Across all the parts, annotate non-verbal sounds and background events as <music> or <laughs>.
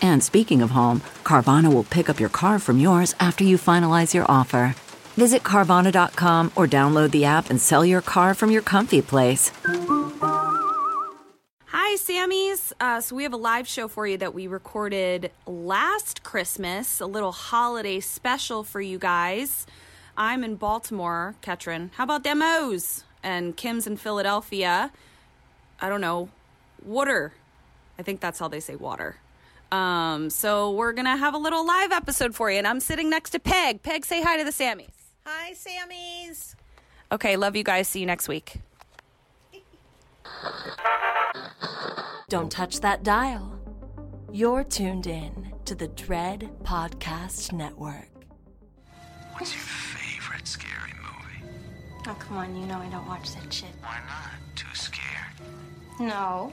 And speaking of home, Carvana will pick up your car from yours after you finalize your offer. Visit Carvana.com or download the app and sell your car from your comfy place. Hi, Sammys. Uh, so, we have a live show for you that we recorded last Christmas, a little holiday special for you guys. I'm in Baltimore, Ketron. How about them O's? And Kim's in Philadelphia. I don't know, water. I think that's how they say water. Um, so, we're going to have a little live episode for you. And I'm sitting next to Peg. Peg, say hi to the Sammys. Hi, Sammys. Okay, love you guys. See you next week. <laughs> Don't touch that dial. You're tuned in to the Dread Podcast Network. What's your favorite scary movie? Oh, come on, you know I don't watch that shit. Why not? Too scared? No,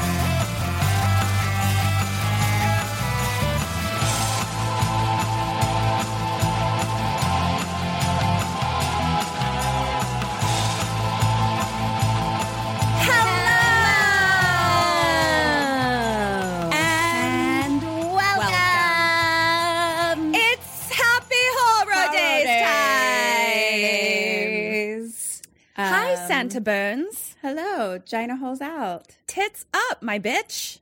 Days. Hi, Santa Burns. Hello, Gina holes out. Tits up, my bitch.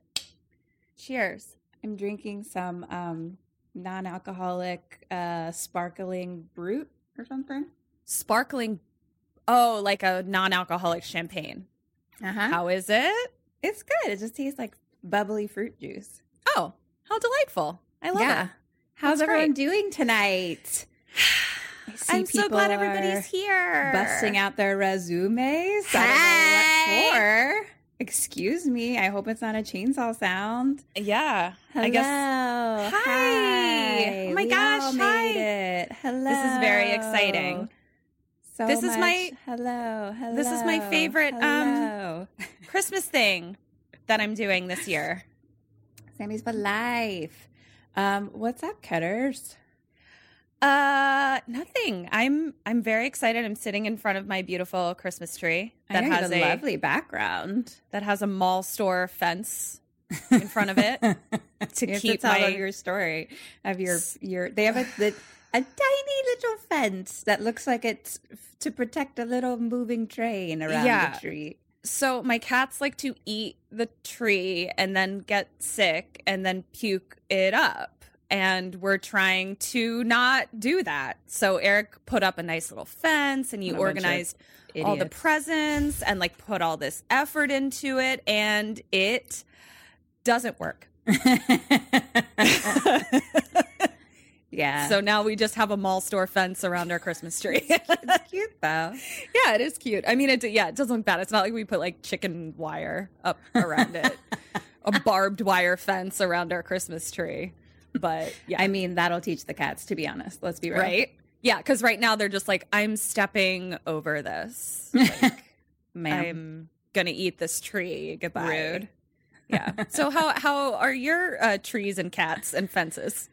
Cheers. I'm drinking some um, non-alcoholic uh, sparkling brute or something. Sparkling. Oh, like a non-alcoholic champagne. Uh-huh. How is it? It's good. It just tastes like bubbly fruit juice. Oh, how delightful! I love yeah. it. How's That's everyone great. doing tonight? <sighs> <sighs> See I'm so glad everybody's here. Busting out their resumes. Hey. don't know what for. Excuse me. I hope it's not a chainsaw sound. Yeah, Hello. I guess Hi. Hi. Oh my We gosh, hi. it. Hello. this is very exciting. So This is my- hello. Hello. this is my favorite, um, Christmas thing that I'm doing this year. <laughs> Sammy's for life. Um, what's up, Cutters? Uh, nothing. I'm I'm very excited. I'm sitting in front of my beautiful Christmas tree that has a a lovely background that has a mall store fence in front of it <laughs> to You keep to tell my of your story of your your. They have a the, a tiny little fence that looks like it's to protect a little moving train around Yeah. the tree. so my cats like to eat the tree and then get sick and then puke it up. And we're trying to not do that. So Eric put up a nice little fence and he A bunch of organized all the idiots. presents and like put all this effort into it and it doesn't work. <laughs> <laughs> Yeah. So now we just have a mall store fence around our Christmas tree. it's cute though. <laughs> yeah, it is cute. I mean, it yeah, it doesn't look bad. It's not like we put like chicken wire up around it, a barbed wire fence around our Christmas tree. But yeah, I mean, that'll teach the cats. To be honest, let's be real. right? Yeah, because right now they're just like, I'm stepping over this. Like. <laughs> I'm gonna eat this tree. Goodbye. Rude. Yeah. <laughs> So how how are your uh, trees and cats and fences?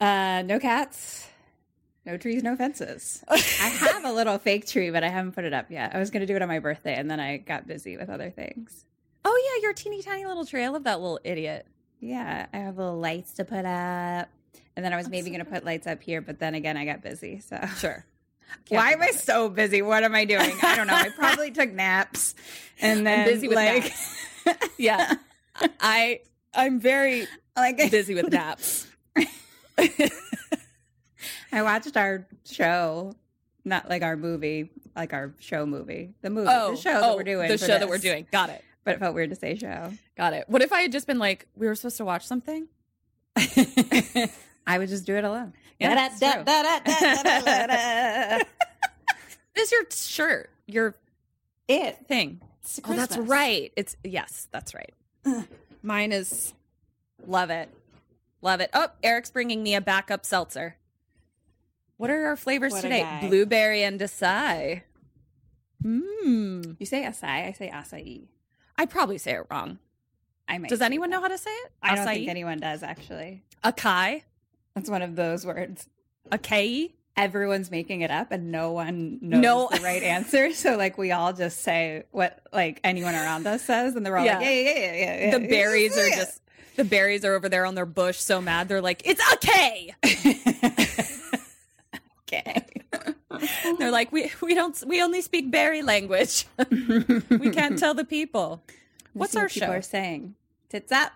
Uh, no cats, no trees, no fences. I have a little fake tree, but I haven't put it up yet. I was going to do it on my birthday, and then I got busy with other things. Oh yeah, your teeny tiny little tree. I love that little idiot. Yeah, I have little lights to put up. And then I was maybe going to put lights up here, but then again, I got busy. So Sure. <laughs> why am I so busy? What am I doing? I don't know. I <laughs> probably took naps and then busy with like, Yeah. <laughs> I I'm very like busy with naps. I watched our show, not like our movie, like our show movie, the movie, Oh, the show that oh, we're doing, The show that we're doing. Got it. But it felt weird to say show. Got it. What if I had just been like, we were supposed to watch something? I would just do it alone. Yeah, it's it's true. This is your shirt, your it. thing. Oh, that's right. It's yes, that's right. Mine is love it. Love it. Oh, Eric's bringing me a backup seltzer. What are our flavors What today? Blueberry and acai. Mmm. You say acai, I say acai. I probably say it wrong. I might Does anyone that. know how to say it? I don't think anyone does actually. Acai? That's one of those words. Acai? Everyone's making it up and no one knows No. the right answer. <laughs> So like we all just say what like anyone around us says and they're all Yeah. like, yeah, yeah, yeah, yeah, yeah. The berries are just the berries are over there on their bush so mad they're like, it's acai. <laughs> okay. <laughs> <laughs> They're like, we we don't we only speak berry language. <laughs> we can't tell the people. What's our what people show? are saying? Tits up.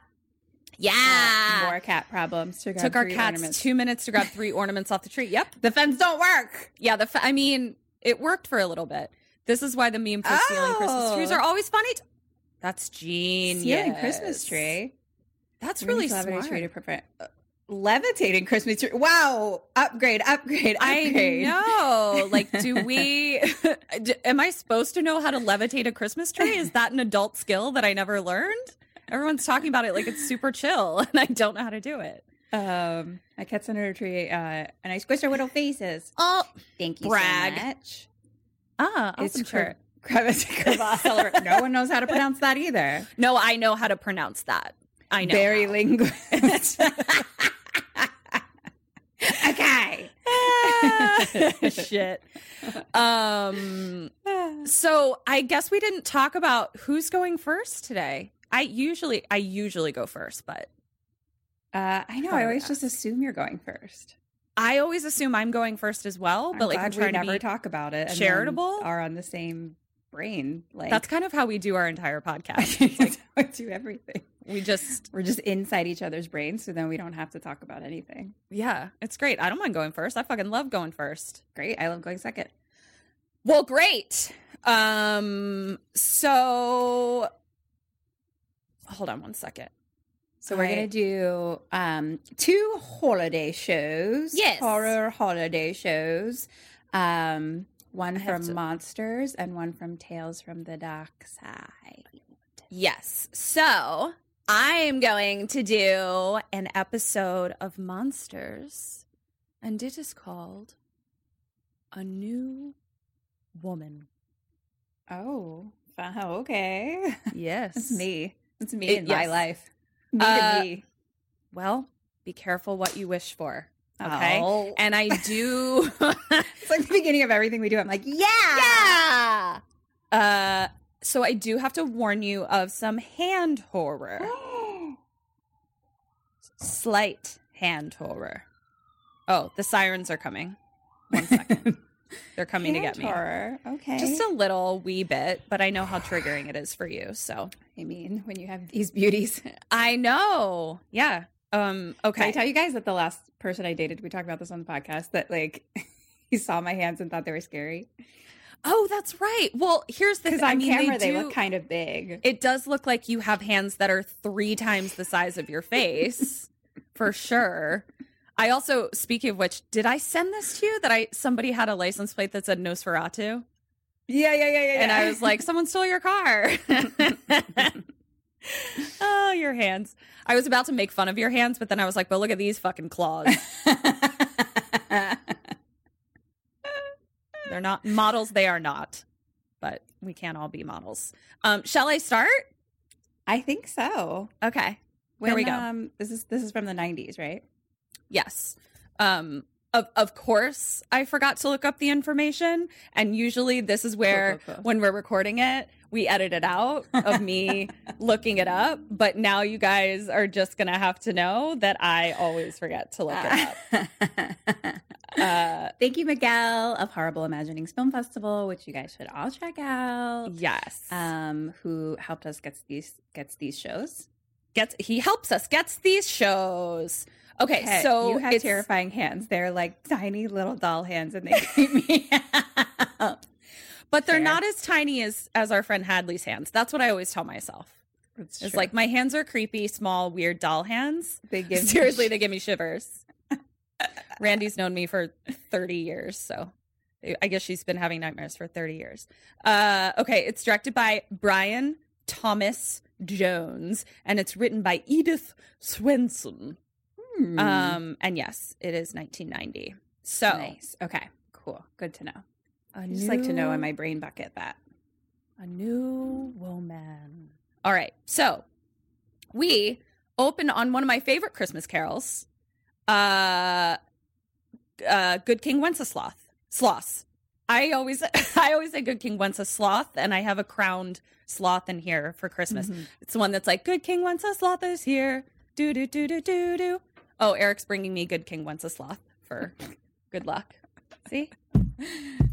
Yeah. More cat problems. To Took our cats ornaments. two minutes to grab three ornaments off the tree. Yep. The fence don't work. Yeah. The fa- I mean, it worked for a little bit. This is why the meme for stealing Christmas trees Oh. are always funny. t- That's genius. Stealing Christmas tree. That's really smart. tree to prevent uh, levitating Christmas tree. Wow! Upgrade, upgrade, I upgrade. know. Like, <laughs> do we? <laughs> d- am I supposed to know how to levitate a Christmas tree? Is that an adult skill that I never learned? Everyone's talking about it like it's super chill, <laughs> and I don't know how to do it. Um, my cat's under a tree, uh, and I squished her little faces. Oh, Thank you Brag. so much. ah, It's awesome shirt. crevice crevasse. No one knows how to pronounce that either. No, I know how to pronounce that. I know. Very linguist. Okay. <laughs> Shit. Um. So I guess we didn't talk about who's going first today. I usually, I usually go first, but Uh, I know. I always just assume you're going first. I always assume I'm going first as well. But I'm like, glad I'm trying we to never be talk about it. charitable? Are on the same brain. Like That's kind of how we do our entire podcast. how <laughs> I do everything. we just, We're just inside each other's brains, so then we don't have to talk about anything. yeah, it's great. I don't mind going first. I fucking love going first. Great. I love going second. Well, great. Um, so hold on one second. So we're I- gonna do um two holiday shows. Yes. Horror holiday shows. Um one from to- Monsters and one from Tales from the Dark Side. Yes. So I am going to do an episode of Monsters, and it is called A New Woman. Oh, wow, okay. <laughs> Yes. That's me. It's me It- in my life. Me Uh, me. Well, be careful what you wish for. Okay. Oh. And I do. <laughs> It's like the beginning of everything we do. I'm like, yeah. yeah. Uh, so I do have to warn you of some hand horror. <gasps> Slight hand horror. Oh, the sirens are coming. One <laughs> second. They're coming to get me. Horror. Okay. Just a little wee bit, but I know how triggering it is for you. So I mean, when you have these beauties. I know. Yeah. Um, Can I tell you guys that the last person I dated, we talked about this on the podcast, that like <laughs> he saw my hands and thought they were scary. Oh, that's right. Well, here's the Because thing. on I mean, camera they, do- look kind of big. it does look like you have hands that are three times the size of your face <laughs> for sure i also speaking of which did i send this to you that i somebody had a license plate that said nosferatu Yeah, yeah, yeah, yeah. and i was like someone stole your car <laughs> <laughs> oh your hands i was about to make fun of your hands but then i was like but look at these fucking claws <laughs> they're not models they are not but we can't all be models um shall i start I think so. okay When, Here we go. Um, this is this is from the '90s, right? Yes. Um of of course I forgot to look up the information and usually this is where cool, cool. when we're recording it we edited out of me <laughs> looking it up. But now you guys are just going to have to know that I always forget to look it up. Uh, Thank you, Miguel of Horrible Imaginings Film Festival, which you guys should all check out. yes. Um, who helped us get these gets these shows. gets he helps us gets these shows. Okay, Okay, so you have terrifying hands. They're like tiny little doll hands, and they creep me <laughs> out. But they're Fair. not as tiny as as our friend Hadley's hands. That's what I always tell myself. It's, It's true. like my hands are creepy, small, weird doll hands. they <laughs> give Seriously, they give me shivers. <laughs> Randy's known me for 30 years, so I guess she's been having nightmares for 30 years. Uh, okay, it's directed by Brian Thomas Jones, and it's written by Edith Swenson. Hmm. Um, and yes, it is 1990. So nice. Okay, cool. Good to know. I just like to know in my brain bucket that. a new woman. All right, so we open on one of my favorite Christmas carols, uh, uh, Good King Wenceslas. Sloth. I always, <laughs> I always say Good King Wenceslas, and I have a crowned sloth in here for Christmas. It's the one that's like Good King Wenceslas is here. Do do do do do do. Oh, Eric's bringing me Good King Wenceslas for <laughs> good luck. See, <laughs>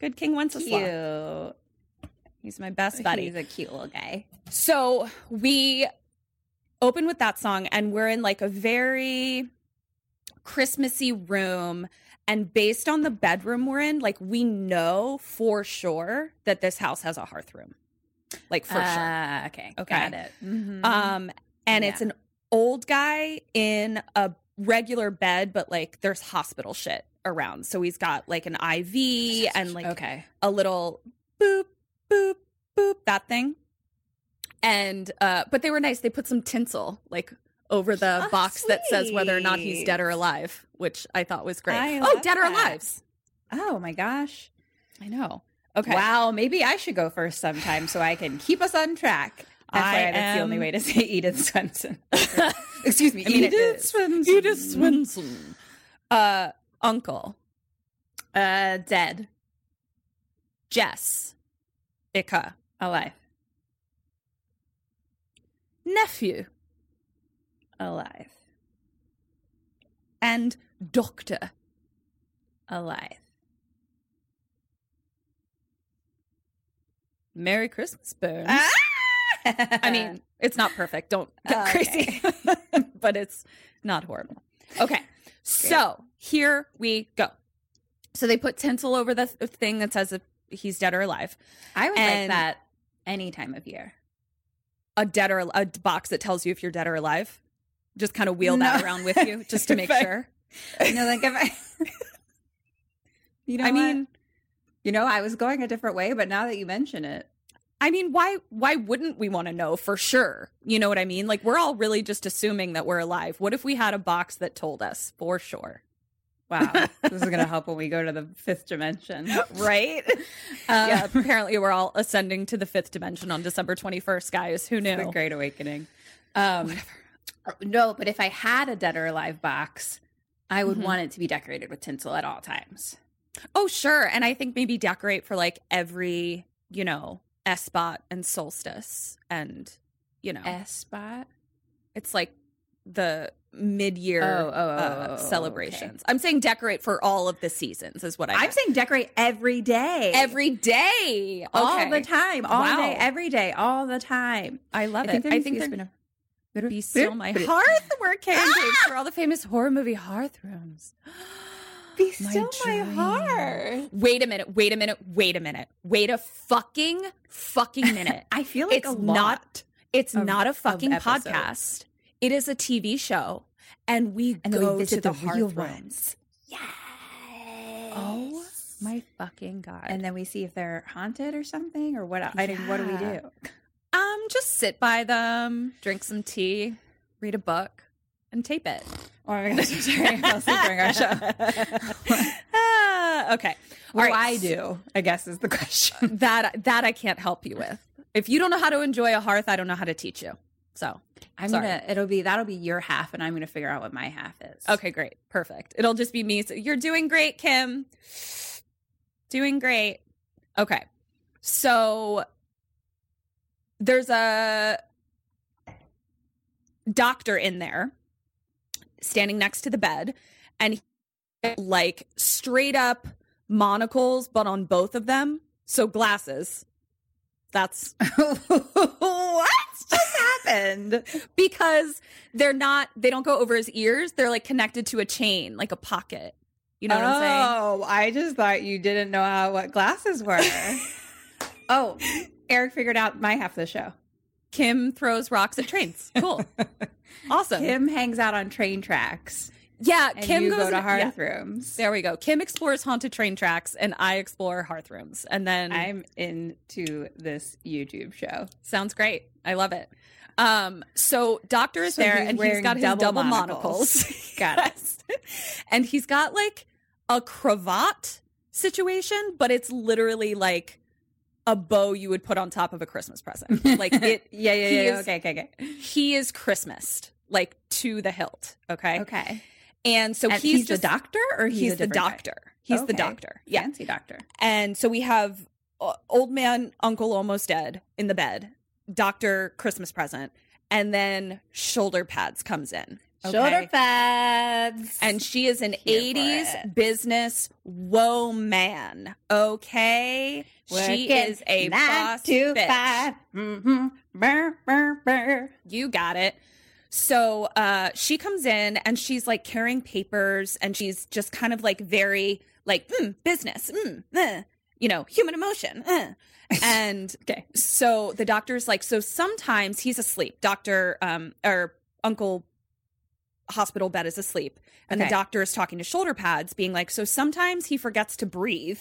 Good King Wenceslas. Cute. He's my best buddy. He's a cute little guy. So we open with that song, and we're in like a very Christmassy room. And based on the bedroom we're in, like we know for sure that this house has a hearth room. Like for sure. Ah, okay. Okay. Got it. Mhm. Um, and it's an old guy in a regular bed, but like there's hospital shit around. So he's got like an IV and like okay. a little boop, boop, boop, that thing. And uh but they were nice. They put some tinsel like over the Oh, box that says whether or not he's dead or alive, which I thought was great. I oh, dead or that. alive. Oh my gosh. I know. Okay. Wow, maybe I should go first sometime so I can keep us on track. That's I that's the only way to <laughs> say Edith Swenson. <laughs> Excuse me, Edith, Swenson. Edith Swenson. Uh uncle. Uh, dead, Jess. Ika. alive, Nephew. alive, And doctor. alive. Merry Christmas, Bones. Ah! I mean, it's not perfect. Don't get Okay. crazy, <laughs> but it's not horrible. Okay, so here we go. So they put tinsel over the thing that says if he's dead or alive. I would And- like that any time of year. A dead or a box that tells you if you're dead or alive. Just kind of wheel that around with you, <laughs> just to make I- sure. <laughs> You know, like if I, <laughs> you know, I what? mean, you know, I was going a different way, but now that you mention it, I mean, why why wouldn't we want to know for sure? You know what I mean? Like we're all really just assuming that we're alive. What if we had a box that told us for sure? wow, <laughs> this is going to help when we go to the fifth dimension. Right? <laughs> yeah, <laughs> apparently we're all ascending to the fifth dimension on December 21st, guys. Who knew? the Great Awakening. Um, no, but if I had a dead or alive box, I would Mhm. want it to be decorated with tinsel at all times. Oh, sure. And I think maybe decorate for like every, you know, Espot and solstice. And, you know, S spot. it's like the mid year Oh, oh, oh, uh, oh, okay. celebrations. I'm saying decorate for all of the seasons, is what I I'm saying decorate every day, every day. all the time, all Wow. day, every day, all the time. I love I think it. there I think be a there be still my hearth <laughs> where for all the famous horror movie hearth rooms. <gasps> <gasps> Be <gasps> still my dream. heart. Wait a minute, wait a minute, wait a minute. Wait a fucking fucking <laughs> minute. I feel like it's not it's of- not a fucking podcast. It is a TV show and we And we go visit to the the, real ones. Yes. Oh my fucking god. And then we see if they're haunted or something, or what? I mean, what do we do? um just sit by them, drink some tea, read a book, and tape it. Oh my gosh, I'm sorry, I fell asleep during our show. <laughs> Okay. What do right, I do? I guess is the question. <laughs> That that I can't help you with. If you don't know how to enjoy a hearth, I don't know how to teach you. So I'm Sorry. gonna. It'll be that'll be your half, and I'm gonna figure out what my half is. Okay, great. Perfect. It'll just be me. So you're doing great, Kim. Doing great. Okay. So there's a doctor in there standing next to the bed and he, like straight up monocles but on both of them so glasses that's <laughs> what just happened? because they're not they don't go over his ears they're like connected to a chain like a pocket you know what i'm saying Oh, I just thought you didn't know how what glasses were. <laughs> oh, Eric figured out my half of the show. Kim throws rocks at trains cool <laughs> awesome Kim hangs out on train tracks. yeah And kim you goes go to yeah. hearth rooms. There we go. Kim explores haunted train tracks, and I explore hearth rooms. And then I'm into this YouTube show. sounds great. I love it. Um, so Doctor is So there, and he's got his double double monocles. monocles. <laughs> Got it. and he's got like a cravat situation, but it's literally like a bow you would put on top of a Christmas present. <laughs> Like it. Yeah, yeah, yeah. is- okay, okay, okay. He is Christmased, like to the hilt. Okay. Okay. And so And he's, he's, just the doctor, or he's, he's the different guy? doctor. He's the doctor. Yeah. fancy doctor. And so we have uh, old man, uncle almost dead in the bed, doctor Christmas present, and then shoulder pads comes in. Okay? Shoulder pads. And she is an Here 80s it. business woman. Okay. she is a boss to bitch. five. Mm-hmm. Brr, brr, brr. You got it. So uh she comes in and she's like carrying papers and she's just kind of like very like mm, business, mm, eh, you know, human emotion. eh. <laughs> And Okay. so the doctor's like, so sometimes he's asleep. Doctor um or Uncle hospital bed is asleep. And Okay. the doctor is talking to shoulder pads, being like, so sometimes he forgets to breathe.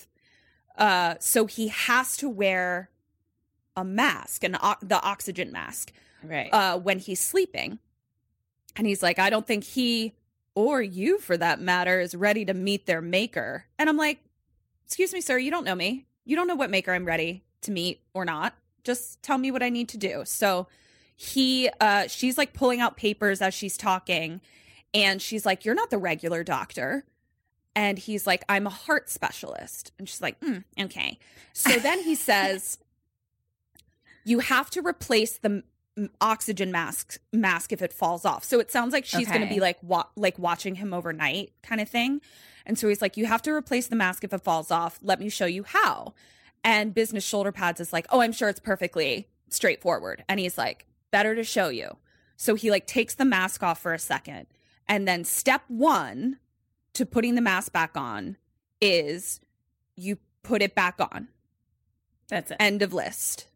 Uh so he has to wear a mask, and o- the oxygen mask Right. uh, when he's sleeping. And he's like, I don't think he or you, for that matter, is ready to meet their maker. And I'm like, Excuse me, sir, you don't know me. You don't know what maker I'm ready to meet or not. Just tell me what I need to do. So he, uh, she's like pulling out papers as she's talking. And she's like, You're not the regular doctor. And he's like, I'm a heart specialist. And she's like, "Mm, Okay. So then he <laughs> says, You have to replace the oxygen mask mask if it falls off. So it sounds like she's going to be like wa- like watching him overnight kind of thing. And so he's like, "You have to replace the mask if it falls off. Let me show you how." And business shoulder pads is like, "Oh, I'm sure it's perfectly straightforward." And he's like, "Better to show you." So he like takes the mask off for a second, and then step 1 to putting the mask back on is you put it back on. That's it. End of list.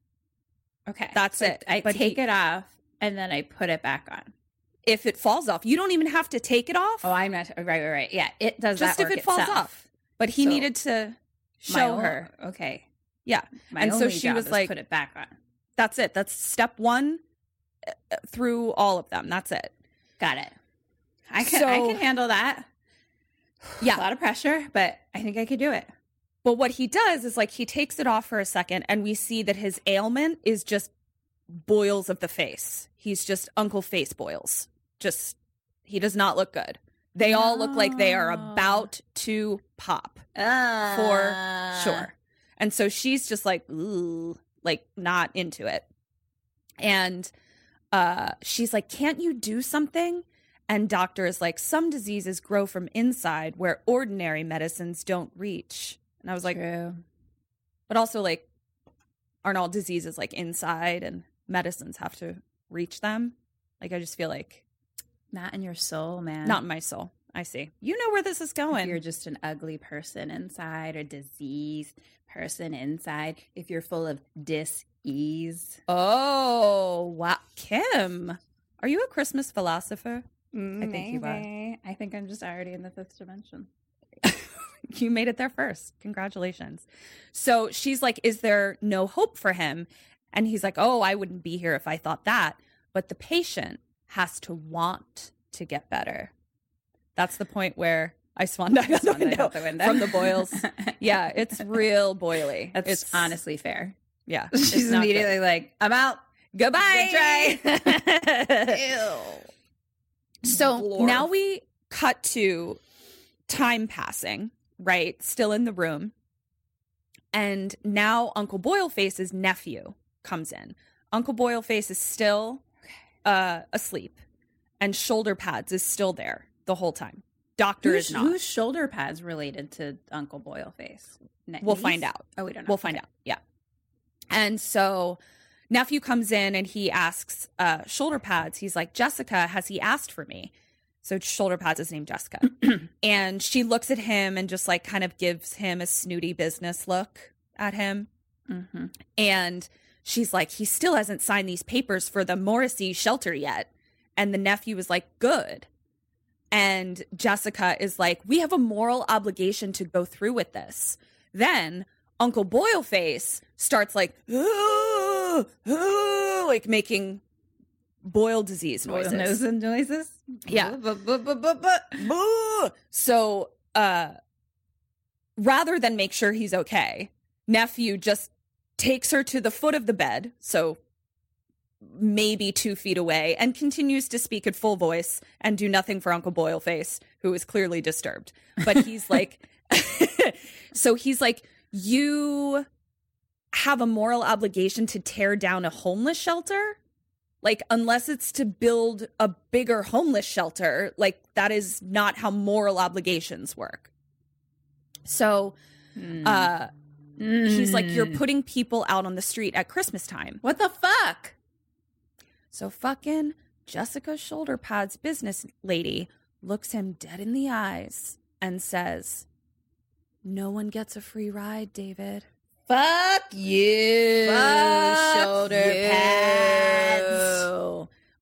okay. that's So it. I But take he- it off and then I put it back on. If it falls off, you don't even have to take it off. Oh, I'm not right, right, right. Yeah, it does just if it falls itself. off. But he So, needed to show her. Okay. Yeah. My and so she was like, put it back on. that's it. That's step one through all of them. That's it. Got it. I can I can handle that. Yeah. <sighs> A lot of pressure, but I think I could do it. But what he does is like he takes it off for a second and we see that his ailment is just boils of the face. He's just Uncle Face boils. Just, he does not look good. They all look like they are about to pop. Uh, for sure. And so she's just like, Ooh, like not into it. And uh, she's like, Can't you do something? And doctor is like, Some diseases grow from inside where ordinary medicines don't reach. And I was like, True. But also, like, aren't all diseases like inside and medicines have to reach them? Like, I just feel like Not in your soul, man. not in my soul. I see. You know where this is going. if you're just an ugly person inside or diseased person inside. If you're full of dis-ease. Oh, wow. Kim, are you a Christmas philosopher? I think you are. Maybe. I think I'm just already in the fifth dimension. <laughs> You made it there first. Congratulations. So she's like, Is there no hope for him? And he's like, Oh, I wouldn't be here if I thought that. But the patient has to want to get better. That's the point where I swan <laughs> dive out the Swan dive window, out the window. from the boils. <laughs> yeah, it's real boily. That's it's honestly fair. Yeah. <laughs> She's not good. immediately like, I'm out. Goodbye. <laughs> Ew. So Blorf. now we cut to time passing, right? Still in the room. And now Uncle Boilface's nephew comes in. Uncle Boilface is still uh, asleep, and shoulder pads is still there the whole time. Doctor Who's, is not. whose shoulder pads related to Uncle Boilface? We'll find out. Oh, we don't know. We'll find out. Yeah. And so nephew comes in and he asks uh, shoulder pads. He's like, Jessica, has he asked for me? So shoulder pads is named Jessica. <clears throat> and she looks at him and just like kind of gives him a snooty business look at him. Mm-hmm. And she's like, he still hasn't signed these papers for the Morrissey shelter yet. And the nephew is like, good. And Jessica is like, we have a moral obligation to go through with this. Then Uncle Boilface starts like, "Ah, ah," like making boil disease noises. Nose and noises. Yeah. Boo! So, uh, rather than make sure he's okay, nephew just takes her to the foot of the bed, so maybe two feet away, and continues to speak at full voice and do nothing for Uncle Boilface, who is clearly disturbed. But he's <laughs> like, <laughs> so he's like, you have a moral obligation to tear down a homeless shelter? Like, unless it's to build a bigger homeless shelter, like, that is not how moral obligations work. So, uh, he's like, You're Mm. putting people out on the street at Christmas time. What the fuck? So, fucking Jessica Shoulder Pads business lady looks him dead in the eyes and says, No one gets a free ride, David. Fuck you, Fuck shoulder you. pads.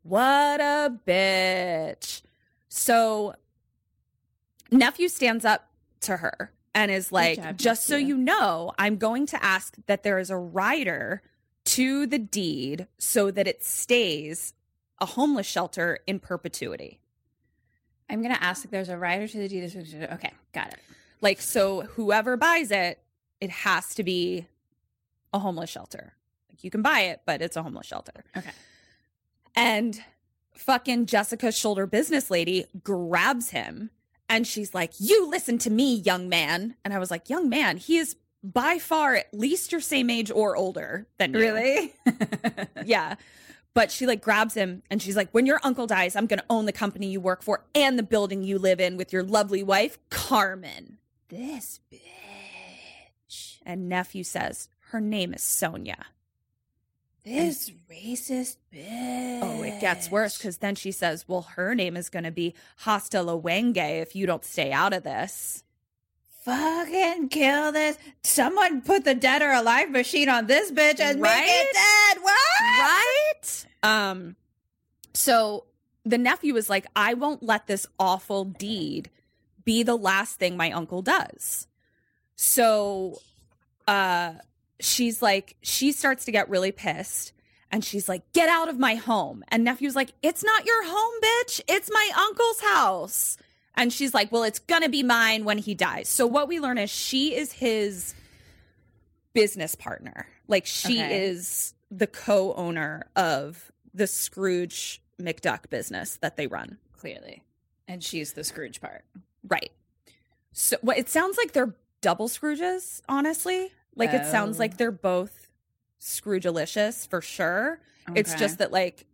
What a bitch. So nephew stands up to her and is like, job, just so you know, I'm going to ask that there is a rider to the deed so that it stays a homeless shelter in perpetuity. I'm gonna ask if there's a rider to the deed. Okay, got it. Like, so whoever buys it, it has to be a homeless shelter. Like, you can buy it, but it's a homeless shelter. Okay. And fucking Jessica's shoulder business lady grabs him and she's like, You listen to me, young man. And I was like, Young man, he is by far at least your same age or older than you. Really? <laughs> Yeah. But she like grabs him and she's like, When your uncle dies, I'm going to own the company you work for and the building you live in with your lovely wife, Carmen. This bitch. And nephew says, Her name is Sonia. This racist bitch. Oh, it gets worse because then she says, Well, her name is going to be Hasta Lawenge if you don't stay out of this. Fucking kill this. Someone put the dead or alive machine on this bitch and make it dead. What? Right? Um, so the nephew is like, I won't let this awful deed be the last thing my uncle does. So uh she's like, she starts to get really pissed. And she's like, get out of my home. And nephew's like, it's not your home, bitch. It's my uncle's house. And she's like, well, it's going to be mine when he dies. So what we learn is she is his business partner. Like she Okay. is the co-owner of the Scrooge McDuck business that they run. Clearly. And she's the Scrooge part. Right. So well, it sounds like they're double Scrooges, honestly. Like it sounds Oh. like they're both Scrooge-alicious for sure. It's just that like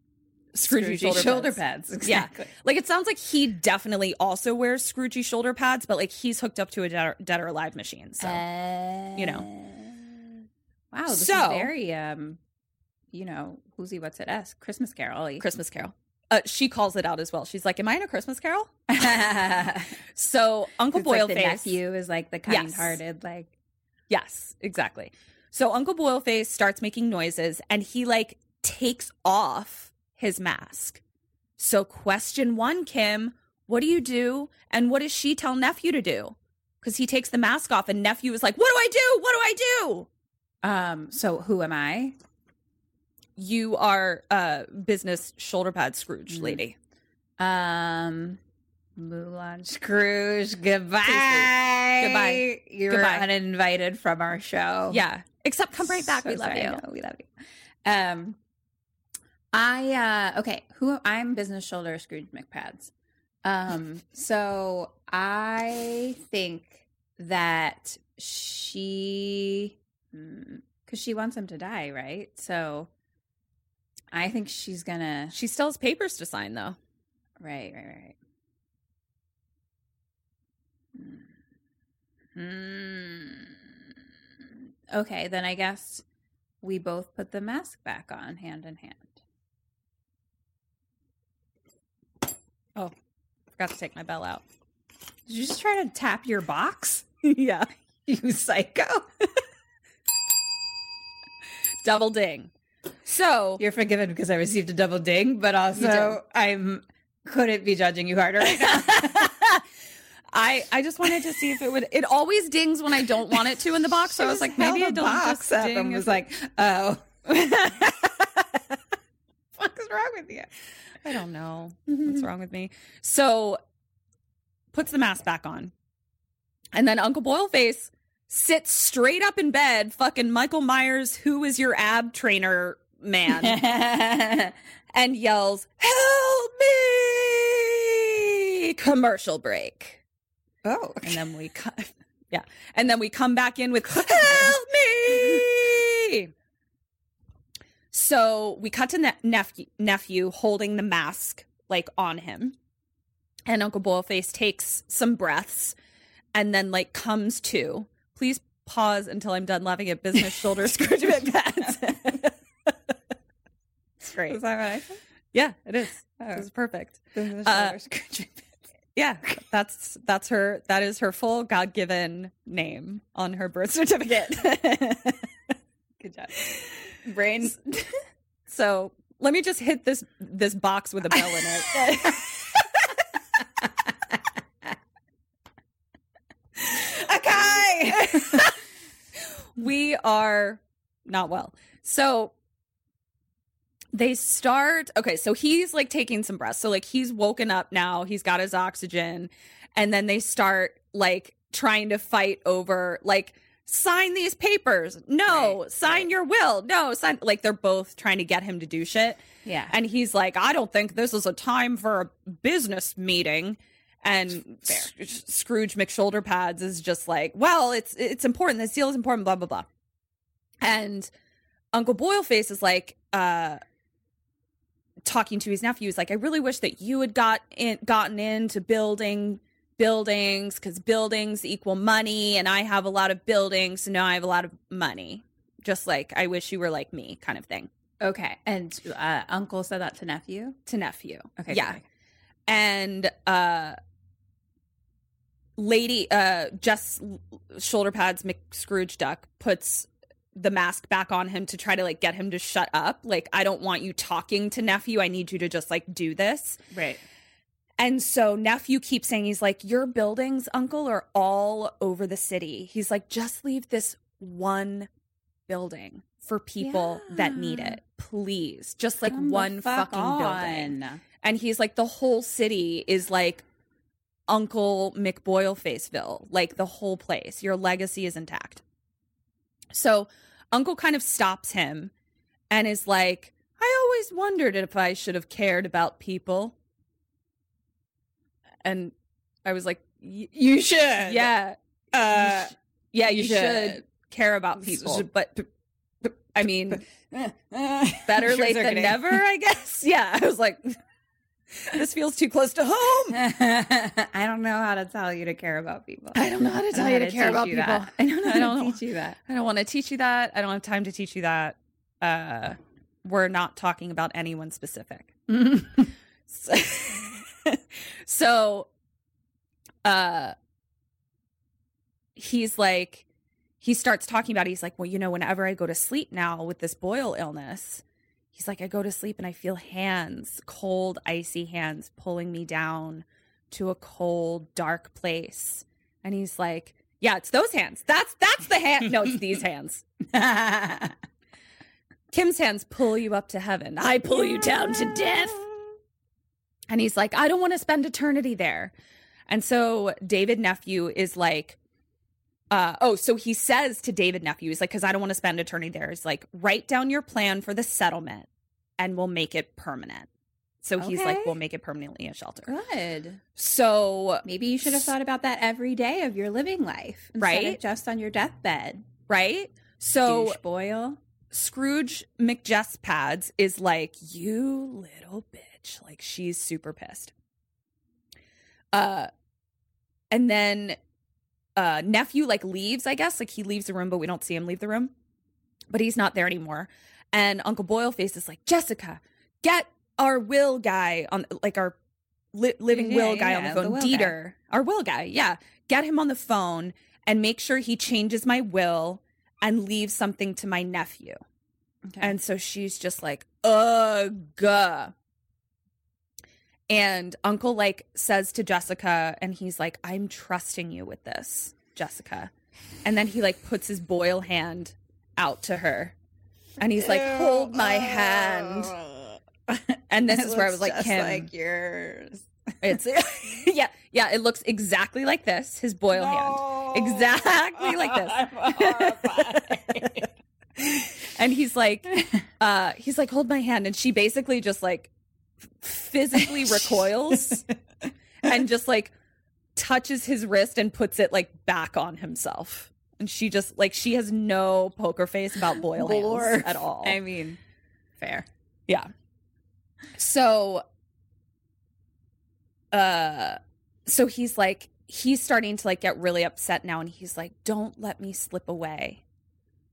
Scroogey Scroogey shoulder, pads. Yeah. Exactly. Like it sounds like he definitely also wears Scroogey shoulder pads, but like he's hooked up to a dead or, dead or alive machine. So you know. Wow, this So- is very um, you know, who's he? What's it? S Christmas Carol. Christmas Carol. Uh, she calls it out as well. She's like, "Am I in a Christmas Carol?" <laughs> So Uncle It's like Boilface the nephew is like the kind-hearted, like Yes, exactly. So Uncle Boilface starts making noises and he like takes off his mask. So question one, Kim, what do you do? And what does she tell nephew to do? Because he takes the mask off and nephew is like, What do I do? What do I do? um. So who am I? You are uh business shoulder pad Scrooge lady. Um, Moulin Scrooge. Goodbye. Goodbye. You're Goodbye. uninvited from our show. Yeah. Except come right back. So we love sorry. You. we love you. Um, I uh okay. Who I'm business shoulder Scrooge McPads. Um, so I think that she, because she wants him to die, right? So I think she's gonna. She still has papers to sign, though. Right, right, right. Hmm. Okay, then I guess we both put the mask back on, hand in hand. Oh, forgot to take my bell out. Did you just try to tap your box? <laughs> yeah. <laughs> You psycho. <laughs> Double ding. So You're forgiven because I received a double ding, but also I'm couldn't be judging you harder right <laughs> now. <laughs> I I just wanted to see if it would. It always dings when I don't want it to in the box. So I was like, maybe I Held the don't box just up ding. and was like, oh. <laughs> What's wrong with you? I don't know what's mm-hmm. wrong with me. So puts the mask back on, and then Uncle Boilface sits straight up in bed, fucking Michael Myers, who is your ab trainer man, <laughs> and yells, "Help me!" Commercial break. Oh, and then we co- <laughs> yeah and then we come back in with <laughs> help me so we cut to ne- nephew nephew holding the mask like on him and uncle boilface takes some breaths and then like comes to please pause until i'm done laughing at business shoulder scrooge <laughs> it's great Is that said? yeah it is Oh. this is perfect Business Uh, shoulder scrunching. <laughs> yeah, that's that's her. That is her full God given name on her birth certificate. <laughs> Good job. Brain. so let me just hit this this box with a bell in it. <laughs> We are not well. So they start okay, so he's like taking some breaths. So like he's woken up now, he's got his oxygen, and then they start like trying to fight over like sign these papers. No, Right, sign your will. No, sign like they're both trying to get him to do shit. Yeah. And he's like, I don't think this is a time for a business meeting. And Scrooge McShoulder Pads is just like, well, it's it's important. This deal is important. Blah blah blah. And Uncle Boilface is like, uh, talking to his nephew. He's like, I really wish that you had got in, gotten into building buildings because buildings equal money, and I have a lot of buildings, so now I have a lot of money. Just like I wish you were like me, kind of thing. Okay. And uh, uncle said that to nephew? To nephew, Okay. yeah okay. and uh lady uh just shoulder pads mcscrooge duck puts the mask back on him to try to like get him to shut up. Like i don't want you talking to nephew. I need you to just like do this. Right. and so nephew keeps saying he's like your buildings uncle are all over the city. He's like just leave this one building for people that need it please. Just like Come one fuck fucking building. and he's like the whole city is like uncle mcboilfaceville like the whole place your legacy is intact so uncle kind of stops him and is like i always wondered if i should have cared about people and i was like "Y- You should. yeah Uh, yeah you, you should. should. care about people but i mean <laughs> <laughs> better late than never i guess <laughs> yeah i was like this feels too close to home <laughs> I don't know how to tell you to care about people. I don't know how to tell you know to care about people. that. I don't know I how don't to teach you that. I don't want to teach you that. I don't have time to teach you that. Uh, we're not talking about anyone specific. so, <laughs> so, uh, he's like, he starts talking about. It. He's like, well, you know, whenever I go to sleep now with this boil illness, he's like, I go to sleep and I feel hands, cold, icy hands, pulling me down to a cold, dark place. And he's like, yeah, it's those hands. That's that's the hand. No, it's these <laughs> hands. Kim's hands pull you up to heaven. I pull you down to death. And he's like, I don't want to spend eternity there. And so David Nephew is like, uh, oh, so he says to David Nephew, he's like, because I don't want to spend attorney there. He's like, write down your plan for the settlement and we'll make it permanent. So he's like, we'll make it permanently a shelter. Good. So, Maybe you should have thought about that every day of your living life, instead Right? of just on your deathbed. right? So Douche boil. Scrooge McJesspads is like, you little bitch. Like she's super pissed. Uh and then uh nephew like leaves, I guess. Like he leaves the room, but we don't see him leave the room. But he's not there anymore. And Uncle Boilface is like, Jessica, get our will guy on like our li- living Yeah, will guy on yeah, the the phone. guy. Dieter, our will guy. Yeah. Get him on the phone and make sure he changes my will and leaves something to my nephew. Okay. And so she's just like, ugh. And Uncle like says to Jessica, and he's like, I'm trusting you with this, Jessica. And then he like puts his boil hand out to her. And he's like, hold my hand. <laughs> And this is where I was like, Kim, like yours. it's <laughs> yeah, yeah, it looks exactly like this, his boil hand. Exactly like this. <laughs> and he's like, uh, he's like, hold my hand. And she basically just like physically recoils <laughs> and just like touches his wrist and puts it like back on himself. And she just like she has no poker face about <laughs> boil hands at all. I mean, fair. Yeah. So uh so he's like he's starting to like get really upset now and he's like don't let me slip away.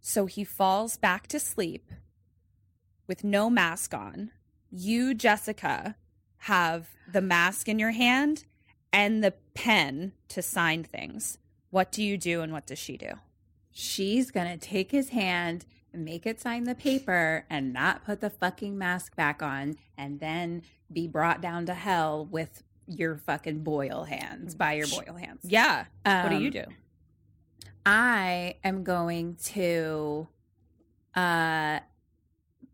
So he falls back to sleep with no mask on. You Jessica have the mask in your hand and the pen to sign things. What do you do and what does she do? She's gonna take his hand and make it sign the paper and not put the fucking mask back on and then be brought down to hell with your fucking boil hands by your boil hands. Yeah. what do you Um, do? I am going to uh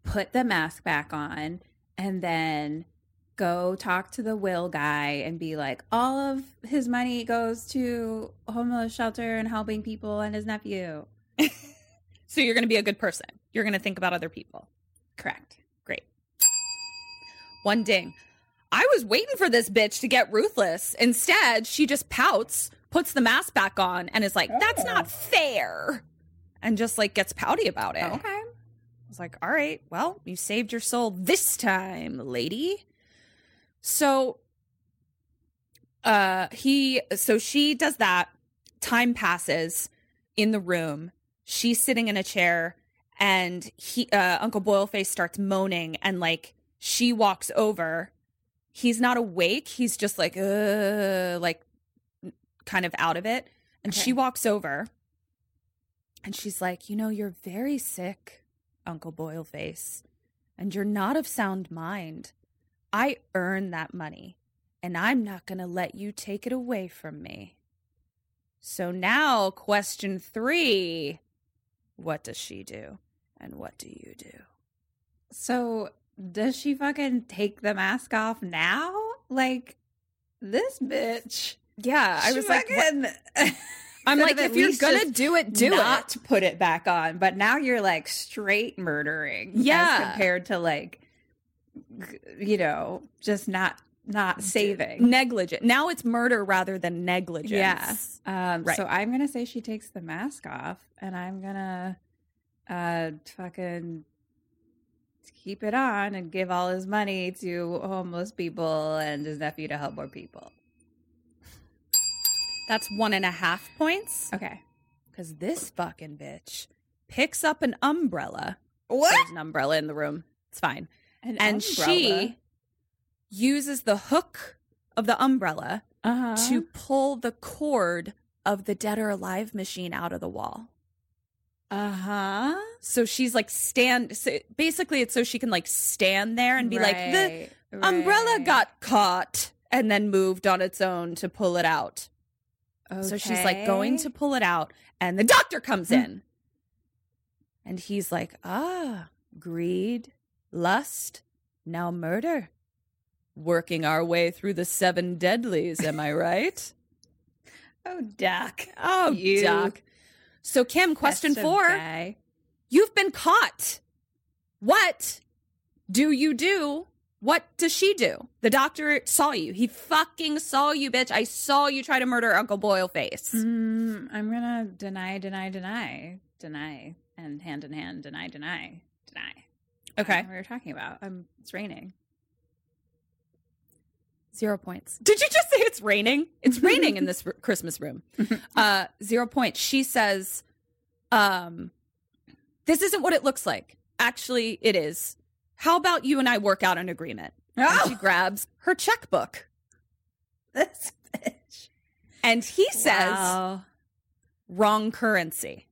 put the mask back on and then go talk to the will guy and be like all of his money goes to homeless shelter and helping people and his nephew. <laughs> So you're going to be a good person. You're going to think about other people. Correct. Great. One ding. I was waiting for this bitch to get ruthless. Instead, she just pouts, puts the mask back on, and is like, that's not oh. fair. And just like gets pouty about it. Okay. I was like, all right, well, you saved your soul this time, lady. So uh he so she does that. Time passes in the room. She's sitting in a chair and he uh Uncle Boilface starts moaning and like she walks over. He's not awake. He's just like uh like kind of out of it. And she walks over and she's like, "You know, you're very sick, Uncle Boilface, and you're not of sound mind. I earn that money, and I'm not going to let you take it away from me." So now, question 3, what does she do? And what do you do? So does she fucking take the mask off now? Like this bitch. Yeah, I She was like, <laughs> I'm like, if you're gonna do it, do not it. put it back on. But now you're like straight murdering. as Yeah. compared to like, you know, just not not saving. Negligent. Now it's murder rather than negligence. Yeah. Um, Right. So I'm gonna say she takes the mask off, and I'm gonna uh fucking keep it on and give all his money to homeless people and his nephew to help more people. That's one and a half points. Okay. Because this fucking bitch picks up an umbrella. What? There's an umbrella in the room. It's fine. An and umbrella? she uses the hook of the umbrella Uh-huh. to pull the cord of the dead or alive machine out of the wall. Uh huh. So she's like stand. So basically, it's so she can like stand there and be like, the umbrella got caught and then moved on its own to pull it out. So she's like going to pull it out, and the doctor comes in. And he's like, ah, greed, lust, now murder. Working our way through the seven deadlies, am I right? <laughs> Oh, Doc. Oh, You Doc. So, Kim, question four. guy. You've been caught. What do you do? What does she do? The doctor saw you. He fucking saw you, bitch. I saw you try to murder Uncle Boilface. Mm, I'm gonna deny, deny, deny, deny, and hand in hand, deny, deny, deny. Okay. We don't know what you're talking about. Um, it's raining. Zero points. Did you just say it's raining? It's raining in <laughs> this r- Christmas room. Uh, zero points. She says, um, this isn't what it looks like. Actually, it is. How about you and I work out an agreement? <laughs> And she grabs her checkbook. This bitch. And he says, Wow. wrong currency.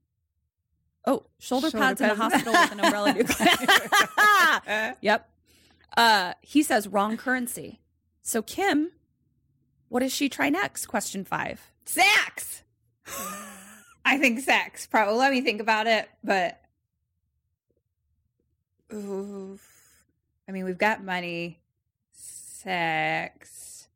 Oh, shoulder, Shoulder pads in a hospital with an umbrella. nuclear. <laughs> yep. Uh, he says wrong currency. So Kim, what does she try next? Question five. sex. I think sex. Probably. Let me think about it. But, oof. I mean, we've got money, sex,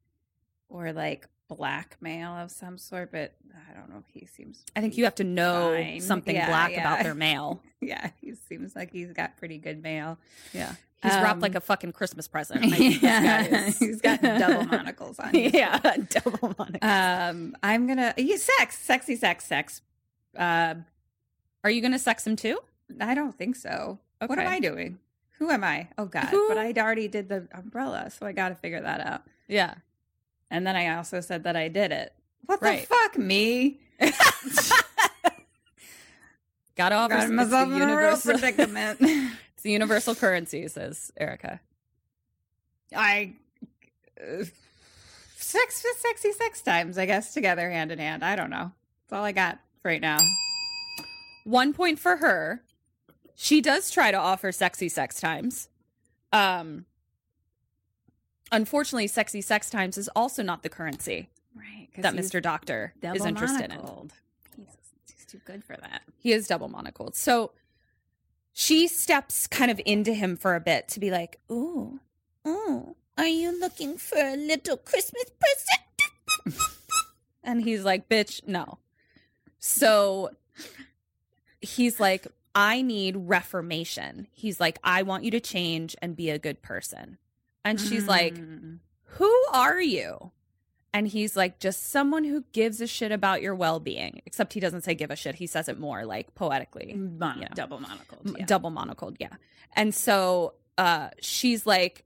or like blackmail of some sort. But I don't know if he seems. I think you have to know Fine. something Yeah, black yeah. about their mail. <laughs> Yeah, he seems like he's got pretty good mail. Yeah. He's wrapped Um, like a fucking Christmas <laughs> present. I think this guy Yeah, is- he's got double <laughs> monocles on. yeah, double monocles. Um, I'm gonna yeah, sex, sexy sex, sex. Uh, Are you going to sex him too? I don't think so. What am I doing? Who am I? Oh God! Who- But I already did the umbrella, so I got to figure that out. Yeah. And then I also said that I did it. What Right. the fuck, me? <laughs> Got to offer Got myself in a real universal, predicament. <laughs> it's the universal currency, says Erica. I uh, sex, sexy sex times, I guess, together hand in hand. I don't know. That's all I got right now. One point for her. She does try to offer sexy sex times. Um unfortunately, sexy sex times is also not the currency Right, that Mr. Doctor is interested in. He's, he's too good for that. He is double monocled. So she steps kind of into him for a bit to be like, Ooh, ooh, are you looking for a little Christmas present? <laughs> and he's like, Bitch, no. So he's like, I need reformation. He's like, I want you to change and be a good person. And she's like, Mm. Who are you? And he's like, Just someone who gives a shit about your well being. Except he doesn't say give a shit. He says it more like poetically. Mono- you know. double monocled. Yeah. double monocled yeah and so uh she's like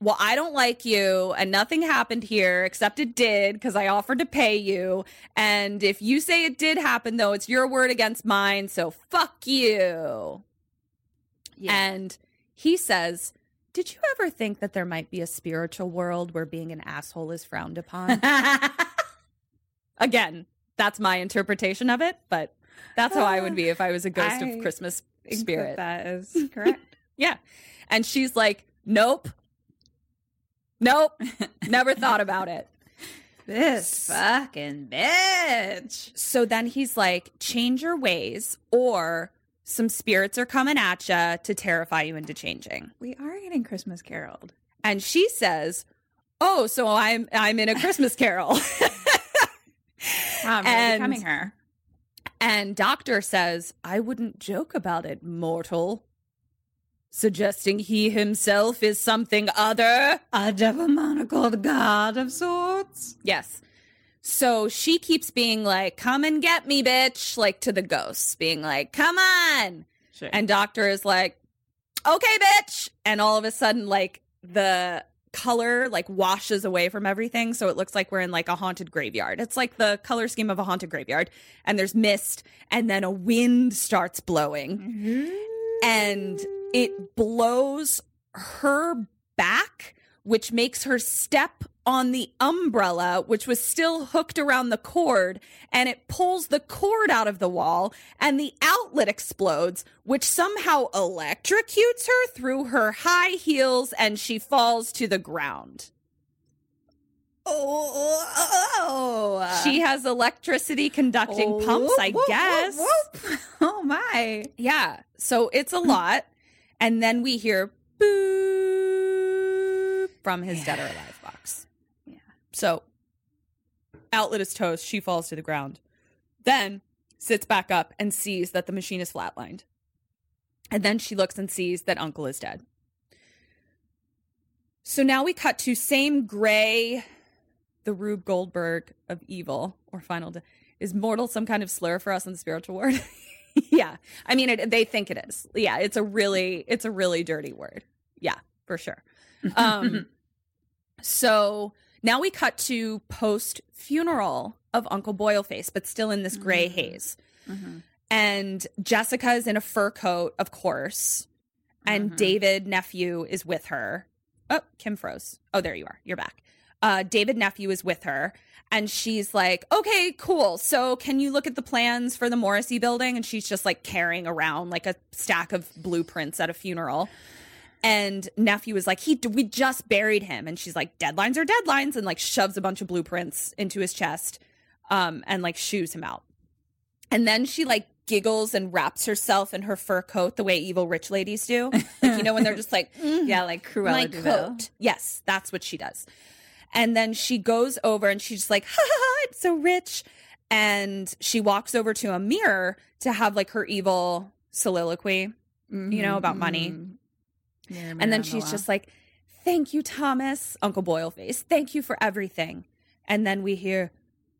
well i don't like you and nothing happened here except it did because i offered to pay you and if you say it did happen though it's your word against mine so fuck you Yeah. and he says did you ever think that there might be a spiritual world where being an asshole is frowned upon <laughs> again that's my interpretation of it but that's how i would be if i was a ghost I of christmas spirit That is <laughs> correct. yeah. And she's like, nope. Nope. <laughs> Never thought about it. this fucking bitch. So then he's like, change your ways, or some spirits are coming at you to terrify you into changing. We are getting Christmas caroled. And she says, Oh, so I'm I'm in a Christmas carol. <laughs> Wow, I'm And- really her. and Doctor says, I wouldn't joke about it, mortal. Suggesting he himself is something other. A double monocled god of sorts. Yes. So she keeps being like, come and get me, bitch, like to the ghosts, being like, come on. Sure. And Doctor is like, okay, bitch. And all of a sudden, like, the color like washes away from everything. So it looks like we're in like a haunted graveyard. It's like the color scheme of a haunted graveyard. And there's mist, and then a wind starts blowing. Mm-hmm. And it blows her back, which makes her step on the umbrella, which was still hooked around the cord, and it pulls the cord out of the wall, and the outlet explodes, which somehow electrocutes her through her high heels, and she falls to the ground. Oh, She has electricity conducting oh, pumps, I Whoop, whoop, guess. whoop, whoop. <laughs> Oh my. Yeah. So it's a lot. And then we hear boop from his dead or alive box. Yeah. So outlet is toast. She falls to the ground. Then sits back up and sees that the machine is flatlined. And then she looks and sees that Uncle is dead. So now we cut to same gray, the Rube Goldberg of evil or final. De- is mortal some kind of slur for us in the spiritual world? <laughs> <laughs> yeah. I mean, it, they think it is. Yeah, it's a really, it's a really dirty word. Yeah, for sure. Um, <laughs> so now we cut to post funeral of Uncle Boilface, but still in this gray mm-hmm. haze. Mm-hmm. And Jessica is in a fur coat, of course, and mm-hmm. David nephew is with her. Oh, Kim froze. Oh, there you are. You're back. Uh, David nephew is with her, and she's like, "Okay, cool. So, can you look at the plans for the Morrissey building?" And she's just like carrying around like a stack of blueprints at a funeral. And nephew is like, "He, we just buried him," and she's like, "Deadlines are deadlines," and like shoves a bunch of blueprints into his chest, um, and like shoos him out. And then she like giggles and wraps herself in her fur coat the way evil rich ladies do. Like, you know, when they're <laughs> just like, "Mm, Yeah, like Cruella my coat. Yes, that's what she does. And then she goes over and she's just like, ha ha, ha, I'm so rich. And she walks over to a mirror to have like her evil soliloquy, you know, about mm-hmm, money. Mm-hmm. And then she's just like, Thank you, Thomas, Uncle Boilface. Thank you for everything. And then we hear,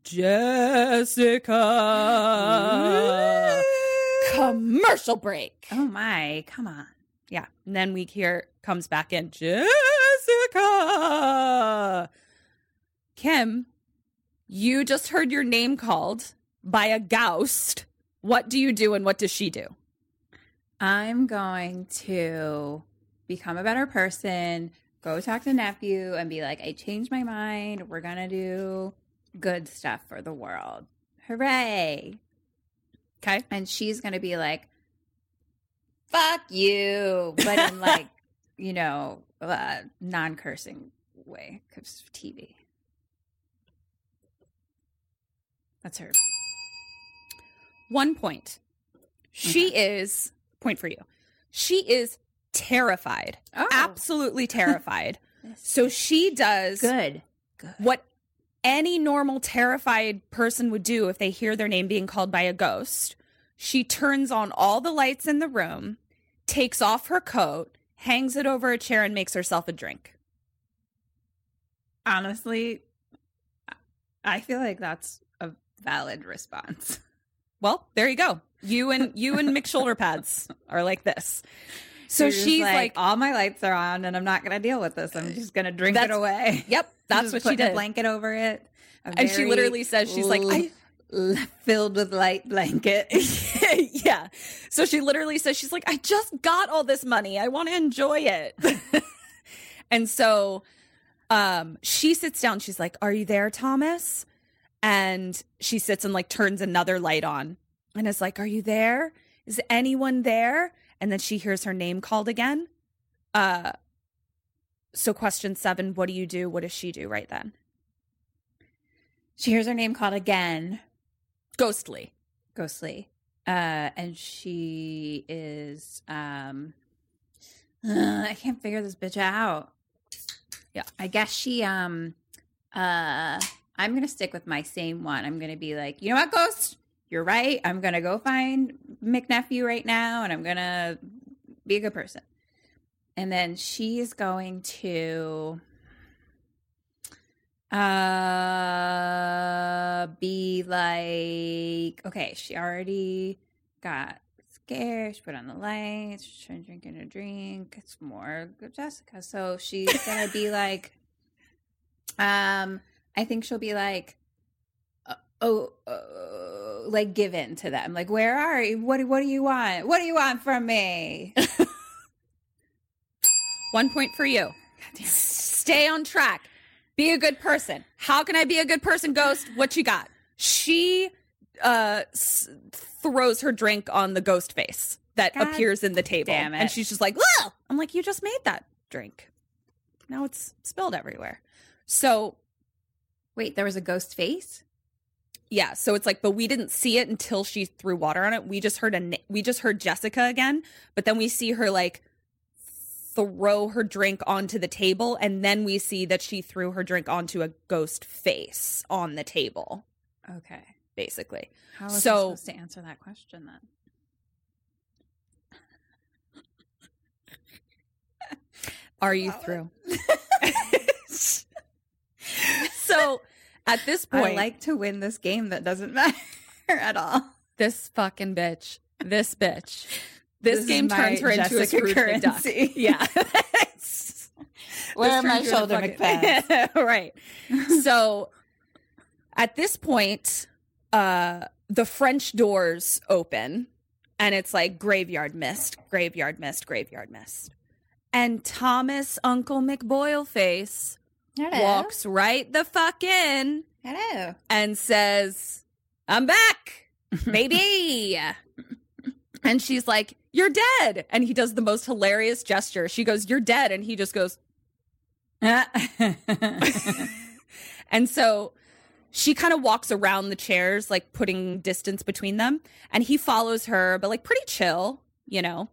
Jessica. Commercial break. Oh my, come on. Yeah. And then we hear comes back in Jessica. Kim, you just heard your name called by a ghost. What do you do and what does she do? I'm going to become a better person, go talk to nephew and be like, I changed my mind. We're going to do good stuff for the world. Hooray. Okay. And she's going to be like, fuck you. But in <laughs> like, you know, uh, non cursing way because TV. That's her. One point. She is, point for you. She is terrified. Oh. Absolutely <laughs> terrified. so she does Good. Good. what any normal terrified person would do if they hear their name being called by a ghost. She turns on all the lights in the room, takes off her coat, hangs it over a chair, and makes herself a drink. Honestly, I feel like that's valid response. Well, there you go. You and you and Mick shoulder pads are like this. So You're she's like, all my lights are on, and I'm not going to deal with this. I'm just going to drink it away. "Yep, <laughs> that's what she putting a did." blanket over it, And she literally says, she's like, I- filled with light blanket. <laughs> <laughs> yeah. So she literally says, she's like, I just got all this money. I want to enjoy it. and so um she sits down. She's like, Are you there, Thomas? And she sits and like turns another light on and is like, Are you there? Is anyone there? And then she hears her name called again. Uh so question seven, what do you do? What does she do right then? she hears her name called again, Ghostly. ghostly, uh, and she is. um uh, <sighs> I can't figure this bitch out. Yeah. I guess she. um uh I'm gonna stick with my same one. I'm gonna be like, you know what, Ghost? You're right. I'm gonna go find McNephew right now, and I'm gonna be a good person. And then she's going to uh be like, okay, she already got scared. She put on the lights. She's trying to drink in a drink. It's more good Jessica. So she's gonna be <laughs> like, um, I think she'll be like, uh, oh, uh, like give in to them. Like, where are you? What do- what do you want? What do you want from me? One point for you. Stay on track. Be a good person. How can I be a good person, Ghost? What you got? She uh s- throws her drink on the ghost face that God appears in the table. And she's just like, Ugh! I'm like, you just made that drink. Now it's spilled everywhere. So Wait, there was a ghost face. yeah, so it's like, but we didn't see it until she threw water on it. We just heard a, we just heard Jessica again, but then we see her like throw her drink onto the table, and then we see that she threw her drink onto a ghost face on the table, Okay. basically. How was I So- supposed to answer that question then? Are you through? <laughs> <laughs> <laughs> so at this point, I like to win this game that doesn't <laughs> matter at all. this fucking bitch this bitch. <laughs> This, This game turns her into a Jessica Scrooge McDuck. currency. <laughs> Yeah. Where are my shoulder McPads? right. So at this point, uh, the French doors open and it's like graveyard mist, graveyard mist, graveyard mist. And Thomas Uncle McBoilface Hello. walks right the fuck in Hello. and says, I'm back, <laughs> baby. and she's like, You're dead. And he does the most hilarious gesture. She goes, You're dead. And he just goes, ah. <laughs> and so she kind of walks around the chairs, like putting distance between them. And he follows her, but like pretty chill, you know?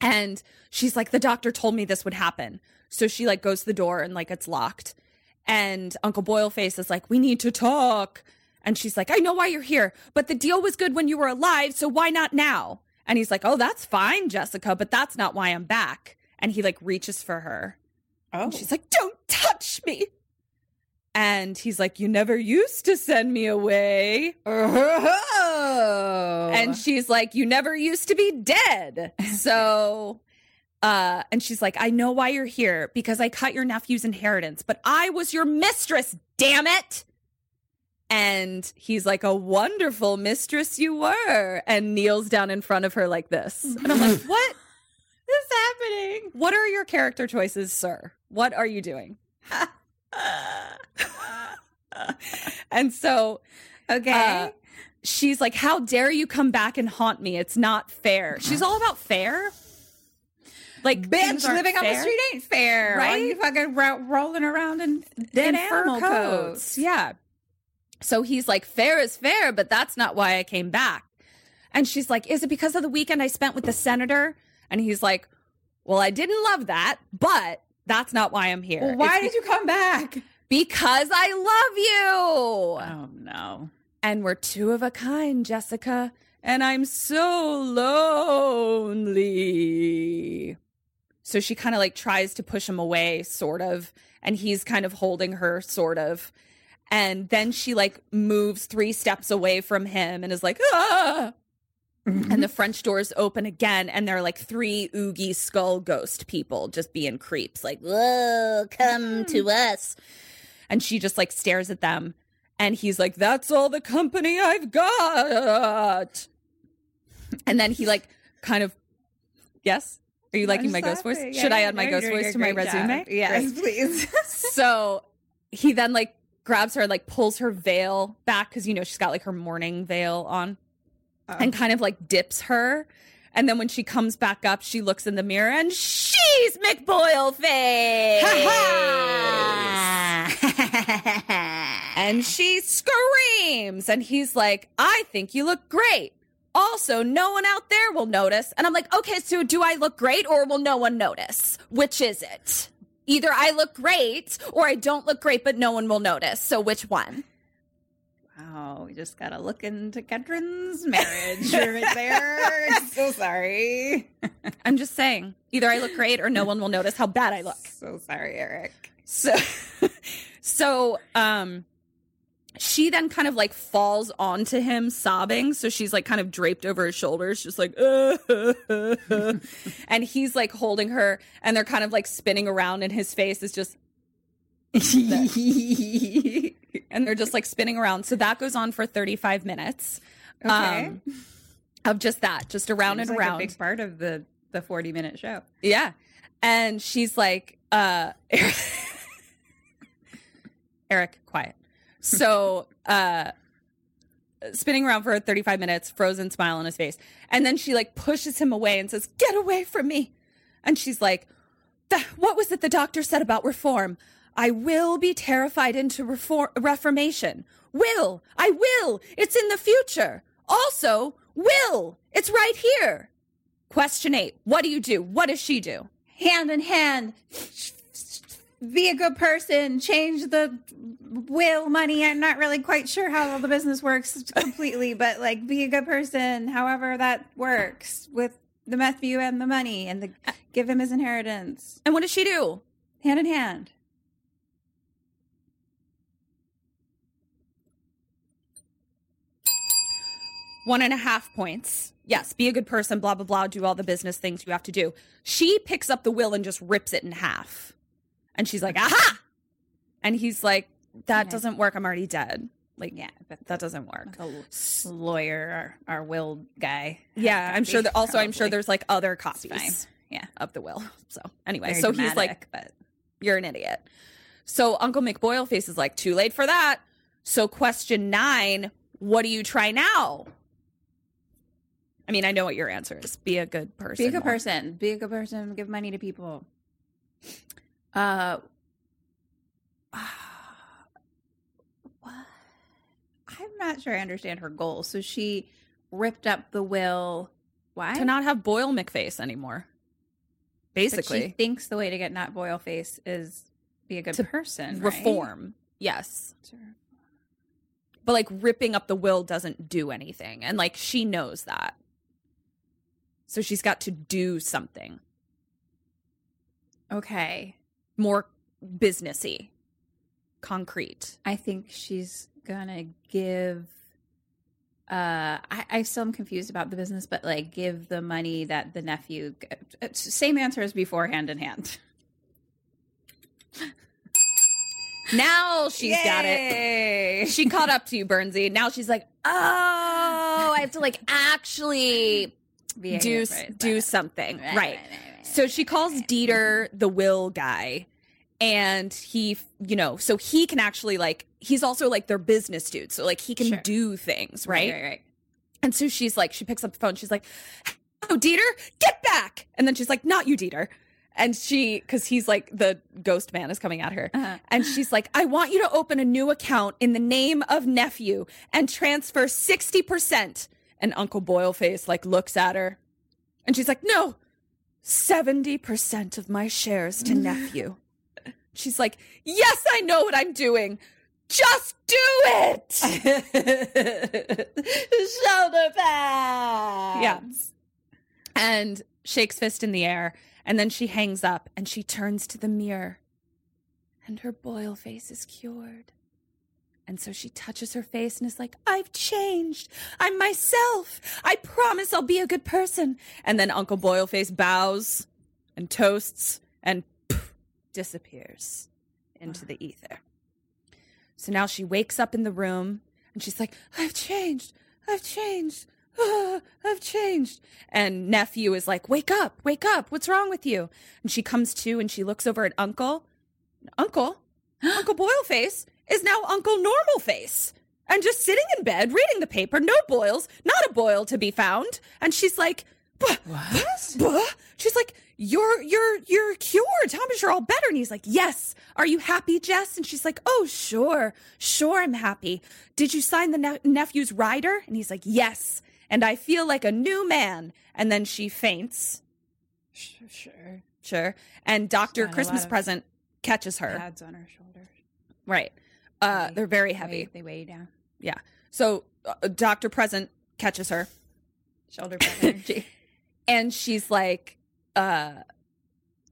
And she's like, the doctor told me this would happen. So she like goes to the door and like it's locked. And Uncle Boilface is like, we need to talk. And she's like, I know why you're here, but the deal was good when you were alive. So why not now? And he's like, oh, that's fine, Jessica, but that's not why I'm back. And he like reaches for her. Oh. And she's like, don't touch me. And he's like, you never used to send me away. Oh. And she's like, You never used to be dead. <laughs> So, uh, and she's like, I know why you're here because I cut your nephew's inheritance, but I was your mistress, damn it. And he's like, A wonderful mistress you were. And kneels down in front of her like this. And I'm like, <laughs> What is happening? What are your character choices, sir? What are you doing? <laughs> and so, okay. uh, she's like, How dare you come back and haunt me? It's not fair. She's all about fair. Like, Bitch, living on the street ain't fair. Right? All you fucking ro- rolling around in dead in animal coats. coats. Yeah. So he's like, Fair is fair, but that's not why I came back. And she's like, Is it because of the weekend I spent with the senator? And he's like, Well, I didn't love that, but that's not why I'm here. Well, why It's did you come back? Because I love you. Oh no. And we're two of a kind, Jessica. And I'm so lonely. So she kind of like tries to push him away, sort of. And he's kind of holding her, sort of. And then she like moves three steps away from him and is like, ah. And the French doors open again, and there are like three oogie skull ghost people just being creeps, like, whoa, come to us. And she just like stares at them. And he's like, that's all the company I've got. And then he like kind of, yes? Are you liking my ghost voice? Should I add my ghost voice to my resume? Yes, please. <laughs> so he then like grabs her like pulls her veil back because you know she's got like her mourning veil on and uh-huh. kind of like dips her. And then when she comes back up, she looks in the mirror and she's McBoil face. and she screams. And he's like, I think you look great. Also, no one out there will notice. And I'm like, okay, so do I look great or will no one notice? Which is it? Either I look great or I don't look great, but no one will notice. So which one? Wow, we just gotta look into Ketrin's marriage right there. <laughs> so sorry. <laughs> I'm just saying, either I look great or no one will notice how bad I look. So sorry, Eric. So, <laughs> so, um, she then kind of like falls onto him sobbing. So she's like kind of draped over his shoulders, just like, and he's like holding her and they're kind of like spinning around and his face is just, and they're just like spinning around. So that goes on for 35 minutes. Okay. um, of just that, just around Seems and like around. A big part of the the forty minute show. Yeah. And she's like, uh <laughs> Eric, quiet. So uh spinning around for 35 minutes, frozen smile on his face. And then she like pushes him away and says, Get away from me. And she's like, what was it the doctor said about reform? I will be terrified into reform reformation. Will. I will. It's in the future. Also, will. It's right here. Question eight. What do you do? What does she do? Hand in hand. Be a good person. Change the will money. I'm not really quite sure how all the business works completely, but like be a good person. However that works with the meth view and the money, and the give him his inheritance. And what does she do? Hand in hand. One and a half points. Yes, be a good person, blah, blah, blah, do all the business things you have to do. She picks up the will and just rips it in half. And she's like, aha! And he's like, that Yeah. doesn't work. I'm already dead. Like, Yeah, but that doesn't work. the lawyer, our, our will guy. Yeah, I'm sure that also, I'm sure there's like other copies Yeah. of the will. So, anyway, Very so he's like, but you're an idiot. So Uncle McBoilface is like, too late for that. So question nine, what do you try now? I mean, I know what your answer is. Be a good person. be a good more. person. Be a good person. Give money to people. Uh, <sighs> what? I'm not sure I understand her goal. So she ripped up the will. Why? To not have Boil McFace anymore. But she Basically, thinks the way to get not Boil face is be a good To person. right? reform. Yes. But like ripping up the will doesn't do anything. And like she knows that. So she's got to do something Okay. more businessy, concrete. I think she's gonna give. Uh, I, I still am confused about the business, but like give the money that the nephew. Same answer as before, hand in hand. Now she's got it. She caught up to you, Bernsey. Now she's like, oh, I have to like <laughs> actually Do good do something, Right, right? So she calls Dieter the will guy, and he, you know, so he can actually like he's also like their business dude, so like he can Sure. do things, right? right, right. And so she's like, she picks up the phone. She's like, "Oh, Dieter, get back!" And then she's like, "Not you, Dieter." And she, because he's like the ghost man is coming at her, Uh-huh. and she's like, "I want you to open a new account in the name of nephew and transfer sixty percent." And Uncle Boilface like looks at her, and she's like, "No, seventy percent of my shares to <laughs> nephew." She's like, "Yes, I know what I'm doing. Just do it." <laughs> Shoulder pads. Yeah. And shakes fist in the air. And then she hangs up and she turns to the mirror. And her boil face is cured. And so she touches her face and is like, I've changed. I'm myself. I promise I'll be a good person. And then Uncle Boilface bows and toasts and poof, disappears into the ether. So now she wakes up in the room and she's like, I've changed. I've changed. Ah, I've changed. And nephew is like, Wake up, wake up. What's wrong with you? And she comes to and she looks over at Uncle. Uncle, <gasps> Uncle Boilface is now Uncle Normal Face. And just sitting in bed reading the paper, no boils, not a boil to be found. And she's like, "Buh, buh." She's like, "You're you're you're cured. Me you're all better." And he's like, "Yes. Are you happy, Jess?" And she's like, "Oh, sure, sure, I'm happy. Did you sign the ne- nephew's rider?" And he's like, "Yes." And I feel like a new man. And then she faints. Sure. Sure. And Doctor Christmas present catches her. Pads on her shoulders. Right. Uh, They- they're very heavy. They weigh you down. Yeah. So uh, Doctor Present catches her. Shoulder <laughs> energy. and she's like uh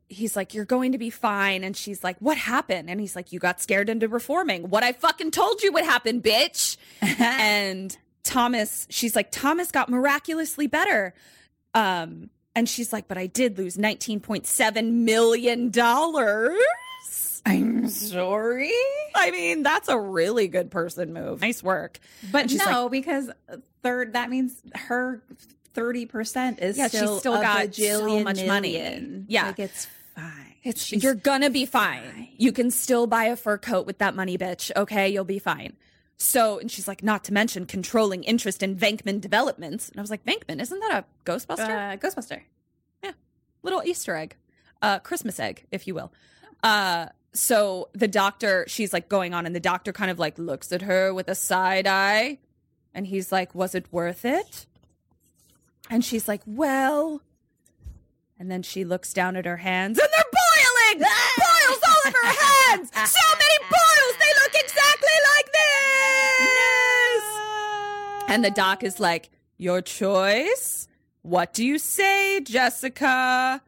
he's like you're going to be fine and she's like what happened and he's like you got scared into reforming what i fucking told you would happen bitch <laughs> and thomas she's like thomas got miraculously better um and she's like but i did lose 19.7 million dollars I'm sorry. i mean that's a really good person move nice work But And she's no, because third that means her thirty percent is Yeah, she's still, still a got so much money. million. Yeah. like it's fine. It's She's you're gonna be fine. fine. You can still buy a fur coat with that money, bitch. Okay, you'll be fine. So, and she's like, not to mention controlling interest in Venkman developments. And I was like, Venkman, isn't that a Ghostbuster? uh, Ghostbuster. Yeah. Little Easter egg, uh, Christmas egg, if you will. Uh, so the doctor, she's like going on, and the doctor kind of like looks at her with a side eye, and he's like, was it worth it? And she's like, well. And then she looks down at her hands, and they're boiling! boils all over her hands! <laughs> So many boils! They look exactly like this! And the doc is like, Your choice? What do you say, Jessica?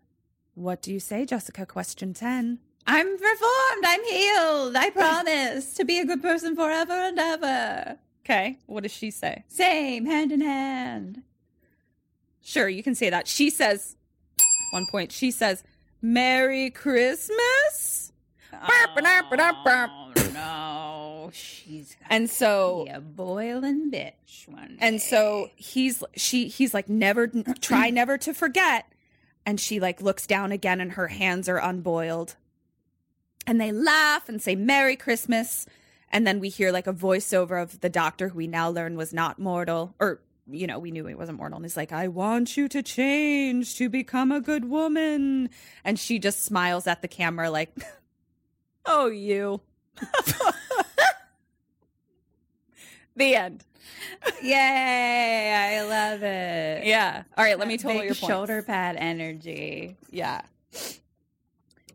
What do you say, Jessica? Question 10. I'm reformed. I'm healed. I promise to be a good person forever and ever. Okay. What does she say? Same, hand in hand. Sure, you can say that. She says, one point, she says, Merry Christmas. Oh, no, she's And so, a boiling bitch one and so he's she he's like never try never to forget and she like looks down again and her hands are unboiled and they laugh and say merry christmas and then we hear like a voiceover of the doctor who we now learn was not mortal or you know we knew he wasn't mortal and he's like i want you to change to become a good woman and she just smiles at the camera like <laughs> oh you <laughs> the end Yay! I love it. yeah all right let me That total your points. shoulder pad energy. Yeah.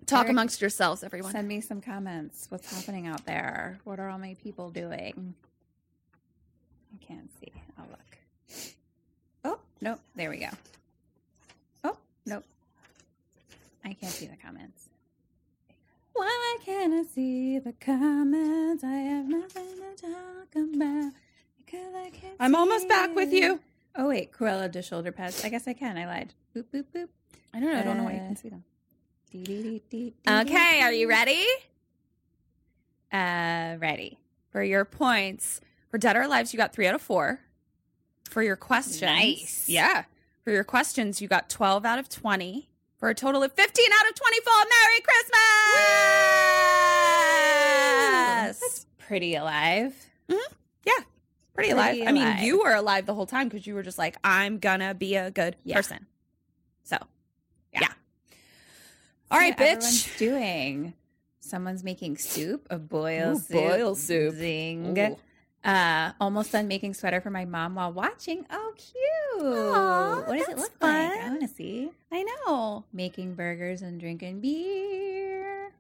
Talk Eric, amongst yourselves, everyone. Send me some comments. What's happening out there? What are all my people doing? I can't see. I'll look. Oh, nope. There we go. Oh, nope. I can't see the comments. Why can't I see the comments? I have nothing to talk about because I can't. I'm almost back with you. Oh wait, Cruella does shoulder pads. I guess I can. I lied. Boop boop boop. I don't know. I don't know why you Uh, can see them. Okay, are you ready Uh, ready. for your points? For Dead or Alive, you got three out of four. For your questions, Nice. Yeah. For your questions, you got 12 out of 20. For a total of 15 out of 24. Merry Christmas! That's pretty alive. Yeah. Pretty Pretty alive. I mean, you were alive the whole time because you were just like, I'm gonna be a good Yeah. person. So, yeah. Yeah. All right, What everyone's bitch. doing. Someone's making soup, a boil Ooh, soup. boil soup. Zing. Ooh. Uh, almost done making sweater for my mom while watching. Oh, cute. Aw, what does it look like? I want to see. I know. Making burgers and drinking beer.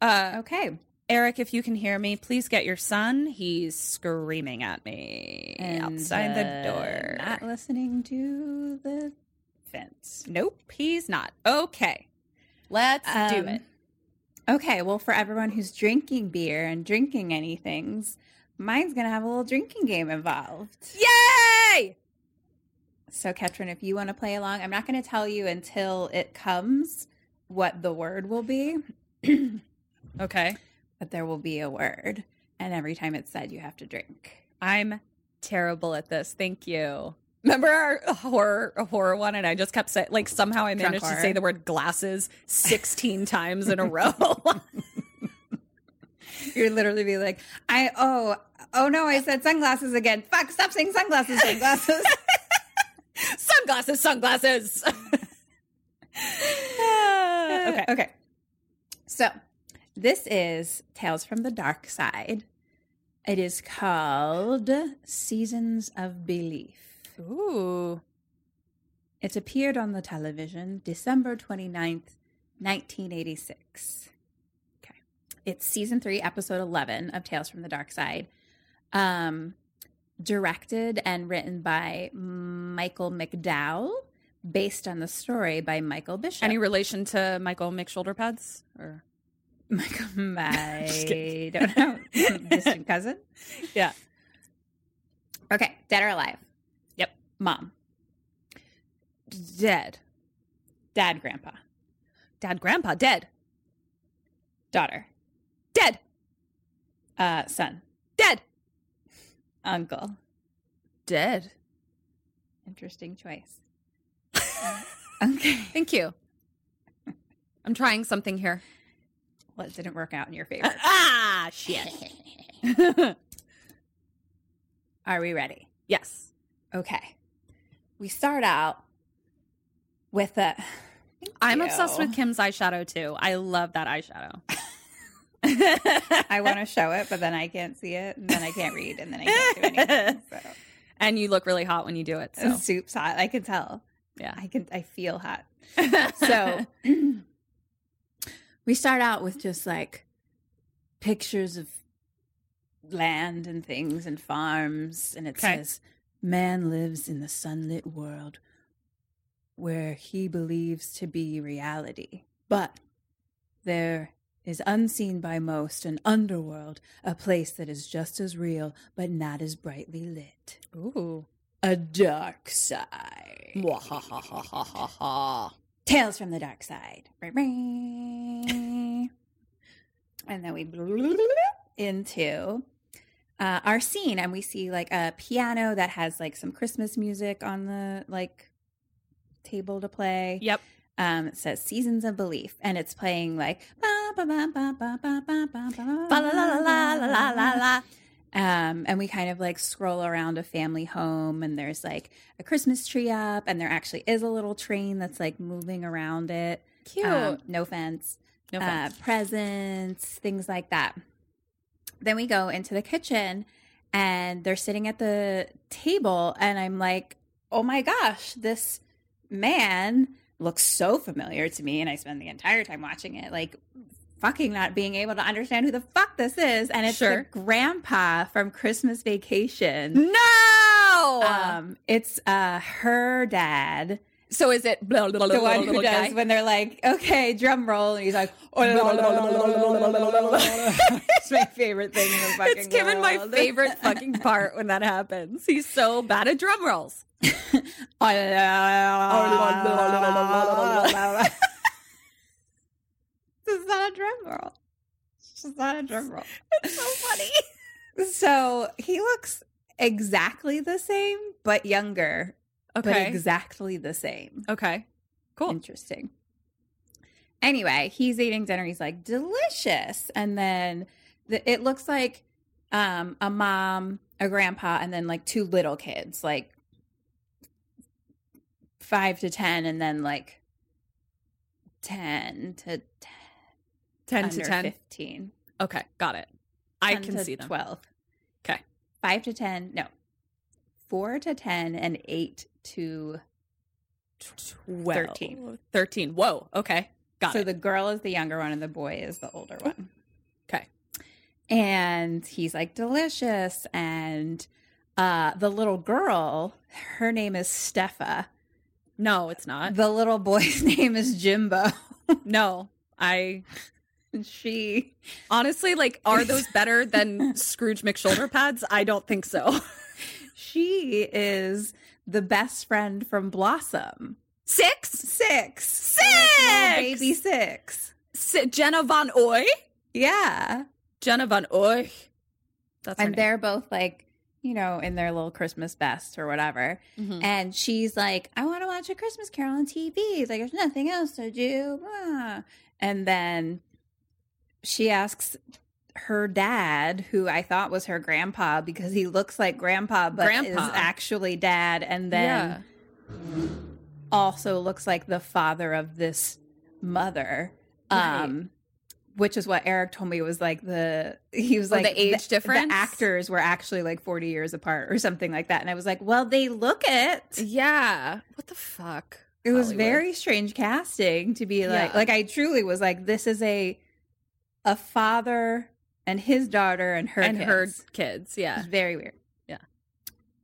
Uh, Okay. Eric, if you can hear me, please get your son. He's screaming at me outside the uh, door. Not listening to the fence. Nope, he's not. Okay, let's do Um, it. Okay, well, for everyone who's drinking beer and drinking anythings, mine's gonna have a little drinking game involved. Yay! So, Ketrin, if you want to play along, I'm not going to tell you until it comes what the word will be, <clears throat> Okay, but there will be a word, and every time it's said, you have to drink. I'm terrible at this. Thank you. Remember our horror horror one, and I just kept saying like somehow I managed to say the word glasses 16 <laughs> times in a row. <laughs> You'd literally be like, "I oh oh no, I said sunglasses again. Fuck, stop saying sunglasses, sunglasses." <laughs> sunglasses, sunglasses. okay. okay. So, this is Tales from the Darkside. It is called Seasons of Belief. Ooh. It appeared on the television December 29th, 1986. Okay. It's season 3, episode 11 of Tales from the Darkside. Um directed and written by Michael McDowell, based on the story by Michael Bishop. Any relation to Michael McShoulder pads? Or <laughs> Michael, <laughs> I don't know. <laughs> Distant cousin? yeah. Okay. Dead or alive? Mom. Dead. Dad, grandpa. Dad, grandpa, dead. Daughter. Dead. Uh, son. Dead. Uncle. Dead. Interesting choice. <laughs> okay. Thank you. I'm trying something here. Well, it didn't work out in your favor. <laughs> ah, shit. <laughs> Are we ready? yes. Okay. We start out with a. I'm you. obsessed with Kim's eyeshadow too. I love that eyeshadow. <laughs> I want to <laughs> show it, but then I can't see it, and then I can't read, and then I can't do anything. So. <laughs> and you look really hot when you do it. So Soup's hot. I can tell. yeah. I can. I feel hot. So <clears throat> we start out with just like pictures of land and things and farms, and it Okay. says, "Man lives in the sunlit world where he believes to be reality, but there." Is unseen by most an underworld, a place that is just as real but not as brightly lit. Ooh. a dark side. Tales from the dark side. and then we into uh, are seen and we see like a piano that has like some christmas music on the like table to play yep um, it says Seasons of Belief, and it's playing like um, and we kind of like scroll around a family home, and there's like a Christmas tree up, and there actually is a little train that's like moving around it. Um, Cute. Um, no fence. No uh, fence. Uh, presents, things like that. Then we go into the kitchen, and they're sitting at the table, and I'm like, oh my gosh, this man looks so familiar to me. And I spend the entire time watching it, like fucking not being able to understand who the fuck this is. And it's Sure. the grandpa from Christmas Vacation. no. Um, it's uh her dad, so is it blah, blah, blah, the one who does guy? when they're like, okay, drum roll, and he's like, it's my favorite thing in the fucking It's given my favorite <laughs> fucking part when that happens. He's so bad at drum rolls. this is not a drum roll. This is not a drum roll. It's so funny. <laughs> So he looks exactly the same, but younger. But Okay. exactly the same. okay. Cool. Interesting. Anyway, he's eating dinner. He's like, delicious. And then the, it looks like um, a mom, a grandpa, and then like two little kids, like five to 10, and then like 10 to 10, 10 to 10. 15. Okay. Got it. I can see them. 12. Okay. 5 to 10. No. 4 to 10 and 8 to 13. 13. Whoa. Okay. Got it. so it. the girl is the younger one and the boy is the older one. okay. And he's like delicious and uh the little girl, her name is Steffa. No, it's not. The little boy's <laughs> name is Jimbo. No. I she honestly like are those better than <laughs> Scrooge McShoulder pads? I don't think so. she is the best friend from Blossom. Six? Six. Six! Baby six. Si- Jenna Von Oy? Yeah. Jenna Von Oy. That's and name. they're both like you know in their little christmas best or whatever Mhm. and she's like i want to watch a christmas carol on tv like there's nothing else to do Ah. and then she asks her dad who i thought was her grandpa because he looks like grandpa but grandpa. is actually dad and then also looks like the father of this mother Right. um which is what Eric told me was like the he was Oh, like the age difference? The actors were actually like 40 years apart or something like that. And I was like, well, they look it. Yeah. What the fuck? It was very strange casting to be like Yeah. like I truly was like, this is a a father and his daughter and her and kids. her kids. Yeah. It's very weird. Yeah.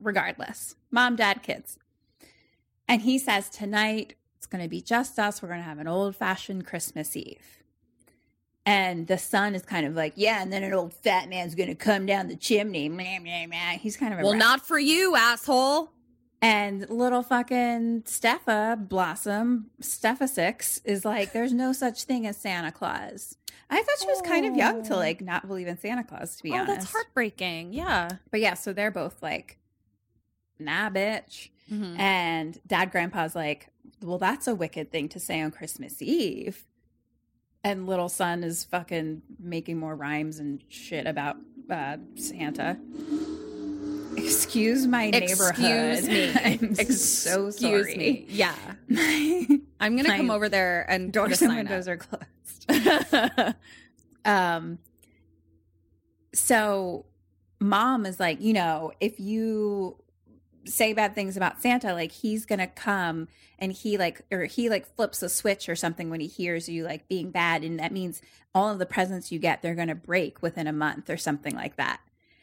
Regardless. Mom, dad, kids. And he says tonight it's gonna be just us. We're gonna have an old fashioned Christmas Eve. And the son is kind of like, yeah, and then an old fat man's gonna come down the chimney. He's kind of a Well, rat. not for you, asshole. And little fucking Steffa Blossom, Steffa Six, is like, there's no such thing as Santa Claus. I thought she was kind of young to like not believe in Santa Claus, to be oh, honest. that's heartbreaking. Yeah. But yeah, so they're both like, nah, bitch. Mhm. And dad grandpa's like, well, that's a wicked thing to say on Christmas Eve. And little son is fucking making more rhymes and shit about uh, Santa. Excuse my neighborhood. Excuse <laughs> me. I'm so Excuse sorry. me. Yeah. <laughs> My I'm gonna My come over there and doors and windows up. are closed. <laughs> um so mom is like you know if you say bad things about santa like he's gonna come and he like or he like flips a switch or something when he hears you like being bad and that means all of the presents you get they're gonna break within a month or something like that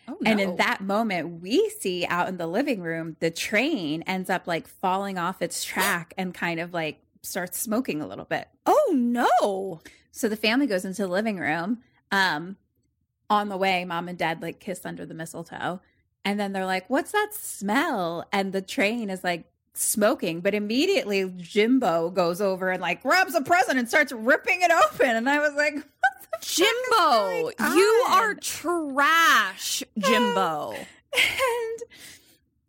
Oh, no. and in that moment we see out in the living room the train ends up like falling off its track and kind of like starts smoking a little bit Oh no. So the family goes into the living room. Um, on the way, mom and dad like kiss under the mistletoe, And then they're like, "What's that smell?" And the train is like smoking, but immediately Jimbo goes over and like grabs a present and starts ripping it open. And I was like, <laughs> "What the fuck is Jimbo, you are trash, Jimbo. <laughs>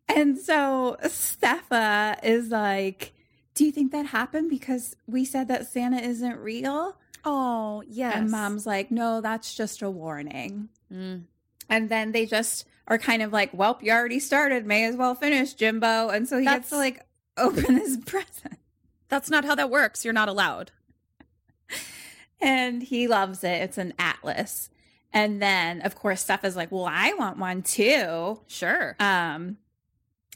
and and so Steffa is like, "Do you think that happened because we said that Santa isn't real?" Oh, yes. And mom's like, "No, that's just a warning." Mm. And then they just are kind of like, "Well, you already started. May as well finish, Jimbo." And so he gets to like <laughs> open his present, That's not how that works. You're not allowed. and he loves it. It's an atlas. And then, of course, Steph is like, "Well, I want one too." Sure. Um,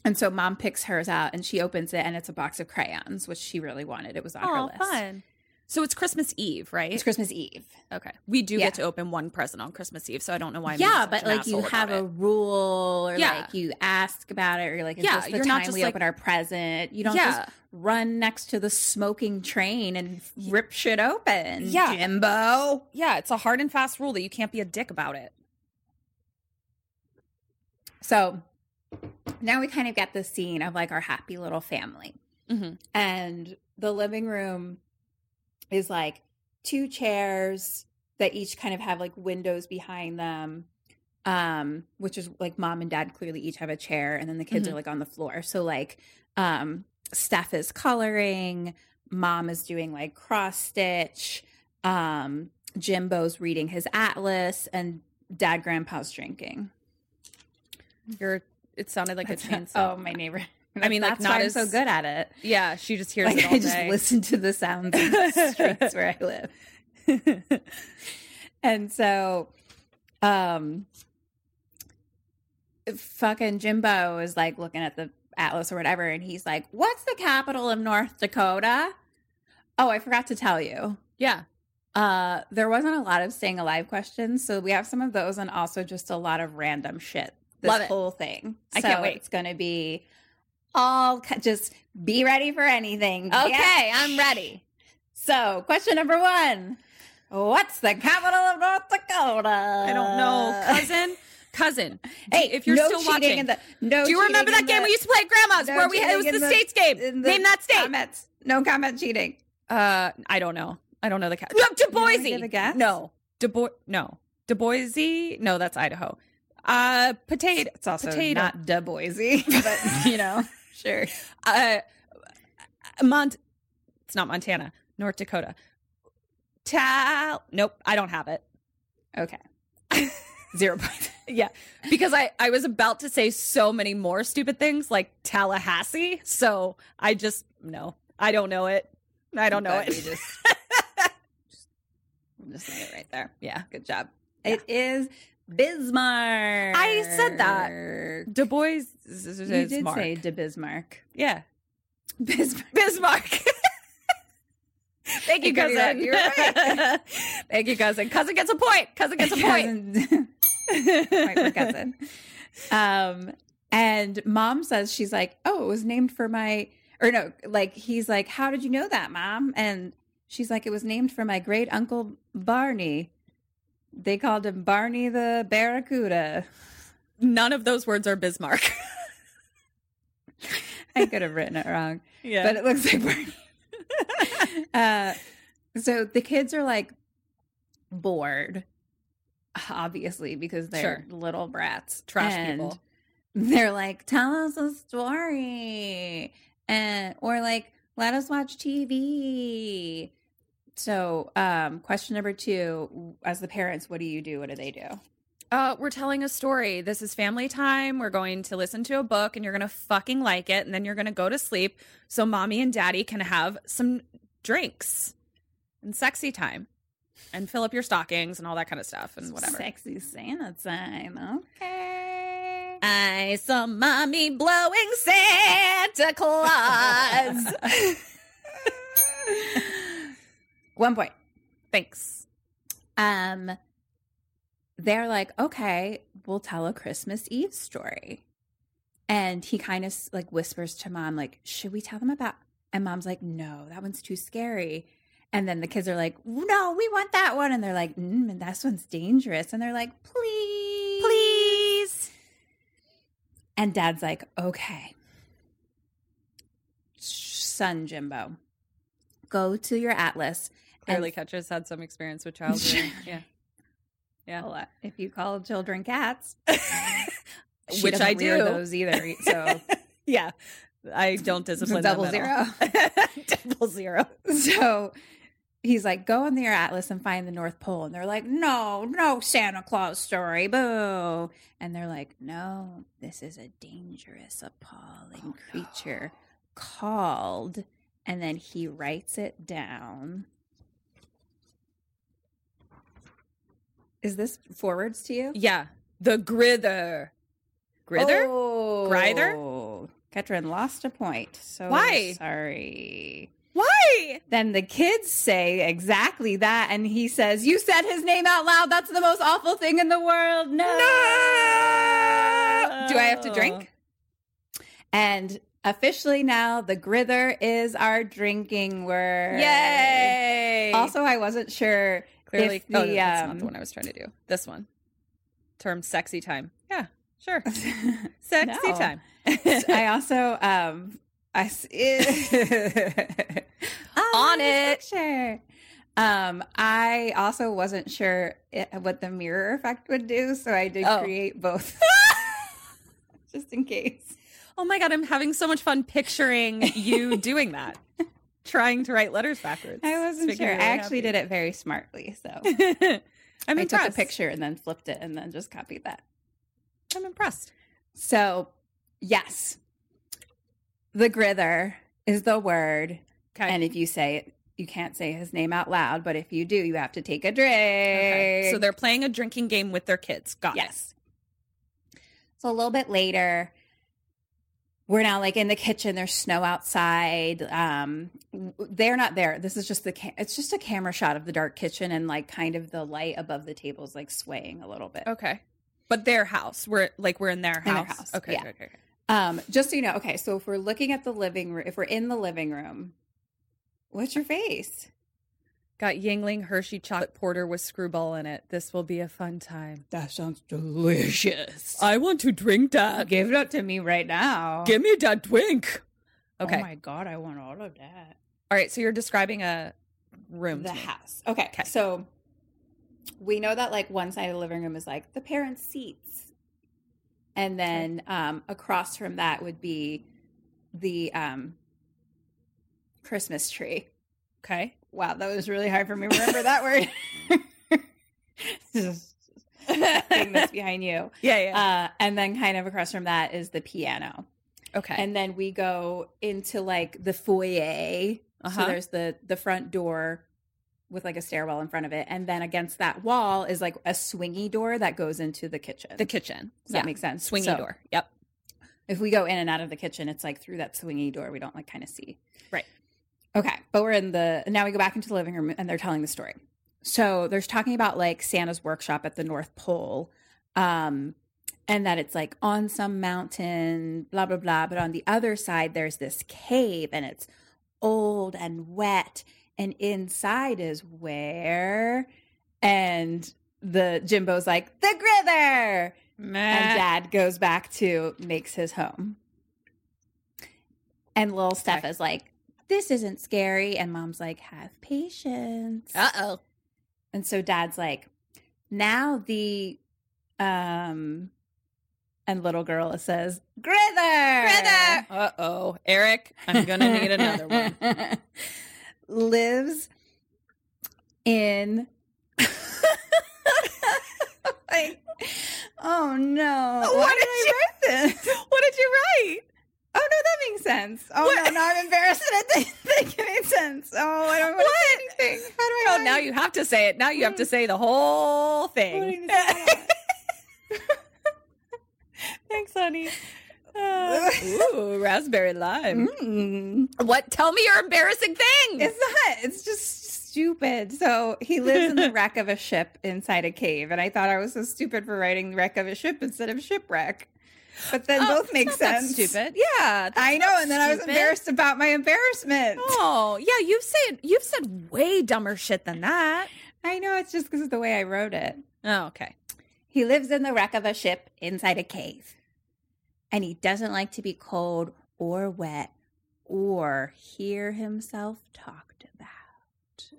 and so mom picks hers out and she opens it and it's a box of crayons, which she really wanted. It was on her Oh, list. fun. So it's Christmas Eve, right? It's Christmas Eve. okay. We do Yeah. get to open one present on Christmas Eve, so I don't know why. I'm yeah, but like you have a it. rule or Yeah. like you ask about it or you're like, is Yeah, this the you're time we like- open our present? You don't Yeah. just run next to the smoking train and rip shit open. Yeah. Jimbo. Yeah, it's a hard and fast rule that you can't be a dick about it. So now we kind of get the scene of like our happy little family. Mhm. And the living room is like two chairs that each kind of have like windows behind them. Um, which is like mom and dad clearly each have a chair, and then the kids Mhm. are like on the floor. So like um Steph is coloring, mom is doing like cross stitch, um, Jimbo's reading his atlas, and dad grandpa's drinking. You're. It sounded like a That's- <laughs> chainsaw. Oh, my neighbor. I mean, like, that's not as- so good at it. Yeah, she just hears Like it all I just listen to the sounds of the <laughs> streets where I live. <laughs> and so, um, fucking Jimbo is like looking at the atlas or whatever, and he's like, "What's the capital of North Dakota?" Oh, I forgot to tell you. yeah. Uh, there wasn't a lot of staying alive questions, so we have some of those, and also just a lot of random shit. This Love it. whole thing. I So can't wait. It's going to be all ca- just be ready for anything. Okay, I'm ready. So, question number one: What's the capital of North Dakota? I don't know, cousin. <laughs> Cousin. Hey, if you're no still watching, in the no. do you remember that game the- we used to play at Grandma's no where we it was cheating the, states game? the Name that state. Comments. No comment cheating. Uh, I don't know. I don't know the cat. No, Du wanna Boise. give a guess? No, Du Bois. No, Du Boise. No, that's Idaho. Uh, potato. It's also potato. not Du Boise, <laughs> but you know, sure. uh, Mont. It's not Montana. North Dakota. Tal. Nope, I don't have it. Okay. Zero points. <laughs> Yeah, because I I was about to say so many more stupid things like Tallahassee. So I just no, I don't know it. I don't know But it. we just, <laughs> just made it right there. yeah, Good job. It is Bismarck. I said that. Du Bois is, is, You did Mark. say de Bismarck. yeah, Bismarck. Bismarck. <laughs> Thank you, I could do cousin. You're right. <laughs> Thank you, cousin. Cousin gets a point. Cousin gets a <laughs> point. For cousin. Um, and mom says she's like, oh, it was named for my, or no, like he's like, how did you know that, mom? And she's like, it was named for my great uncle Barney. They called him Barney the Barracuda. None of those words are Bismarck. <laughs> I could have written it wrong, yeah, but it looks like Barney. <laughs> uh, so the kids are like bored, obviously, because they're Sure. little brats, Trash and people. They're like, "Tell us a story," and or like, "Let us watch TV." So, um, question number two: As the parents, what do you do? What do they do? Uh, we're telling a story. This is family time. We're going to listen to a book and you're going to fucking like it. And then you're going to go to sleep so mommy and daddy can have some drinks and sexy time and fill up your stockings and all that kind of stuff and whatever. Sexy Santa time. Okay. I saw mommy blowing Santa <laughs> Claus. <laughs> One point. Thanks. Um, they're like, okay, we'll tell a Christmas Eve story. And he kind of like whispers to mom, like, should we tell them about? And mom's like, no, that one's too scary. And then the kids are like, no, we want that one. And they're like, mm, and that one's dangerous. And they're like, please, Please. And dad's like, okay, son Jimbo, go to your atlas. Clearly, Ketcher's had some experience with <laughs> child rearing. Yeah. Yeah. Well, if you call children cats, <laughs> Which I do. those either. So, <laughs> Yeah. I don't discipline Double all. Double zero. so he's like, go on your atlas and find the North Pole. And they're like, no, no Santa Claus story, boo. And they're like, no, this is a dangerous, appalling oh, creature called. And then he writes it down. Is this forwards to you? Yeah. The grither. Grither? Oh, Grither? Katrin lost a point. So Why? sorry. Why? Then the kids say exactly that, and he says, "You said his name out loud. That's the most awful thing in the world." No. Do I have to drink? And officially now, the grither is our drinking word. Yay! Also, I wasn't sure Clearly, if the oh, no, that's not um, the one I was trying to do. This one. Term sexy time. Yeah, sure. <laughs> Sexy No. time. I also um I s- <laughs> <laughs> On it. picture. Um, I also wasn't sure it, what the mirror effect would do, so I did Oh. create both, just in case. Oh my god, I'm having so much fun picturing you doing that. Trying to write letters backwards. I wasn't sure. I actually did it very smartly, so. <laughs> I'm I impressed. took a picture and then flipped it and then just copied that. I'm impressed. So, yes, the grither is the word, Okay. and if you say it, you can't say his name out loud. But if you do, you have to take a drink. okay. So they're playing a drinking game with their kids. Got Yes. So a little bit later, we're now like in the kitchen. There's snow outside. Um, they're not there. This is just the. Ca- it's just a camera shot of the dark kitchen and like kind of the light above the tables like swaying a little bit. Okay. But their house. We're like we're in their house. In their house, Okay, yeah. okay, okay, okay. Um, just so you know, okay. So if we're looking at the living room, if we're in the living room, what's your face? Got Yuengling Hershey chocolate porter with screwball in it. This will be a fun time. That sounds delicious. I want to drink that. Give it up to me right now. Give me that drink. Okay. Oh my god, I want all of that. All right. So you're describing a room. the house. Okay. Okay. So we know that like one side of the living room is like the parents' seats. And then um across from that would be the um Christmas tree. Okay. Wow, that was really hard for me to remember that word. <laughs> Thing that's <laughs> behind you. Yeah, yeah. Uh, and then kind of across from that is the piano. okay. And then we go into like the foyer. Uh-huh. So there's the the front door with like a stairwell in front of it, and then against that wall is like a swingy door that goes into the kitchen. the kitchen. Does that make sense? Swingy So- door. Yep. if we go in and out of the kitchen, it's like through that swingy door. We don't like kind of see. Right. Okay, but we're in the now we go back into the living room and they're telling the story. So there's talking about like Santa's workshop at the North Pole, um, and that it's like on some mountain, blah blah blah. But on the other side, there's this cave, and it's old and wet, and inside is where, and the Jimbo's like the Grither, and Dad goes back to makes his home, and little Steph is like, "This isn't scary," and Mom's like, "Have patience." Uh oh. And so dad's like, now the um and little girl says, Grither. Grither. Uh oh. Eric, I'm gonna need another one. <laughs> Lives in <laughs> Like, Oh no. What Why did did I write this? <laughs> What did you write? Oh no, that makes sense. Oh no, now I'm embarrassed it <laughs> didn't think it made sense. Oh, I don't want to say anything. How do I Oh, now you have to say it. Now you have to say the whole thing. Putting this on. Thanks, honey. Uh, ooh, <laughs> raspberry lime. Mm. What? Tell me your embarrassing thing. It's not. It's just stupid. So he lives in the <laughs> wreck of a ship inside a cave, and I thought I was so stupid for writing wreck of a ship instead of shipwreck. But then Oh, both make it's not that sense. Stupid. Yeah, I know, and then I was embarrassed about my embarrassment. Oh, yeah. You've said you've said way dumber shit than that. I know it's just because of the way I wrote it. Oh, okay. He lives in the wreck of a ship inside a cave. and he doesn't like to be cold or wet or hear himself talked about.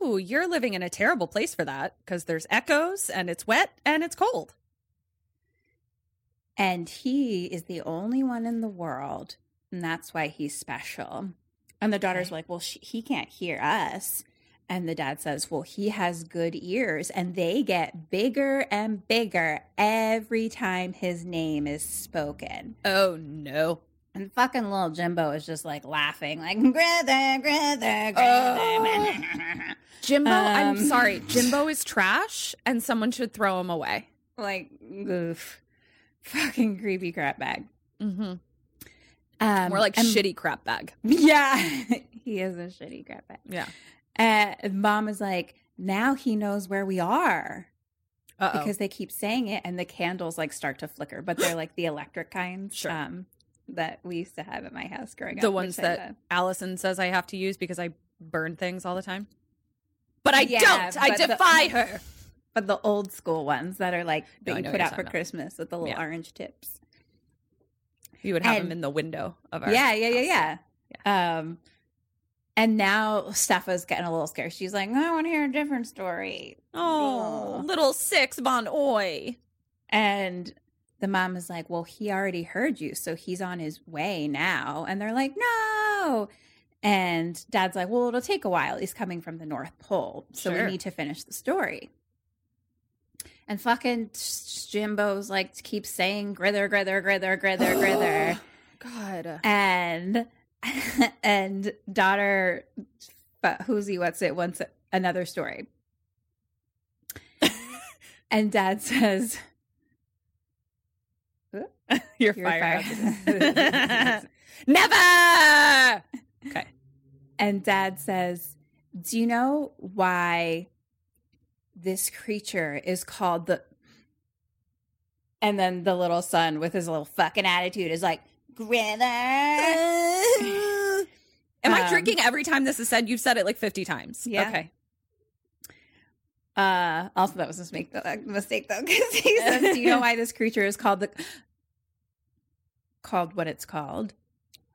Ooh, you're living in a terrible place for that because there's echoes and it's wet and it's cold. And he is the only one in the world, and that's why he's special. And the daughter's like, Well, she, he can't hear us. And the dad says, Well, he has good ears, and they get bigger and bigger every time his name is spoken. Oh no. And fucking little Jimbo is just like laughing, like, Grother, Grother, Grother. <laughs> Jimbo, I'm Um, sorry. <laughs> Jimbo is trash and someone should throw him away. like, goof. Fucking creepy crap bag. Mm-hmm. Um, More like and- shitty crap bag. Yeah, <laughs> he is a shitty crap bag. Yeah. And mom is like, now he knows where we are Uh-oh. because they keep saying it, and the candles like start to flicker, but they're like the electric kinds Sure. um, that we used to have at my house growing up. the ones I that love. Allison says I have to use because I burn things all the time. But I Yeah, don't. I but the- defy <laughs> her. But the old school ones that are like No, that you put out for about. Christmas with the little Yeah. orange tips. You would have And- them in the window of our Yeah, yeah, yeah, house. yeah. Um, and now Steffa's getting a little scared. She's like, I want to hear a different story. Oh, little six Von Oy. And the mom is like, Well, he already heard you, so he's on his way now. And they're like, No. And dad's like, Well, it'll take a while. He's coming from the North Pole. So Sure. we need to finish the story. And fucking Jimbo's like keeps saying grither, grither, grither, grither, <gasps> grither. God. And <laughs> and daughter but who's he what's it wants another story. <laughs> and dad says <laughs> You're, You're fired. fired. Never. Okay. And dad says, Do you know why this creature is called the. And then the little son with his little fucking attitude is like, Grither. <laughs> Am I Um, drinking every time this is said? You've said it like 50 times. Yeah. Okay. Uh, also, that was a mistake, a mistake though, because he <laughs> says, "Do you know why this creature is called the called what it's called?"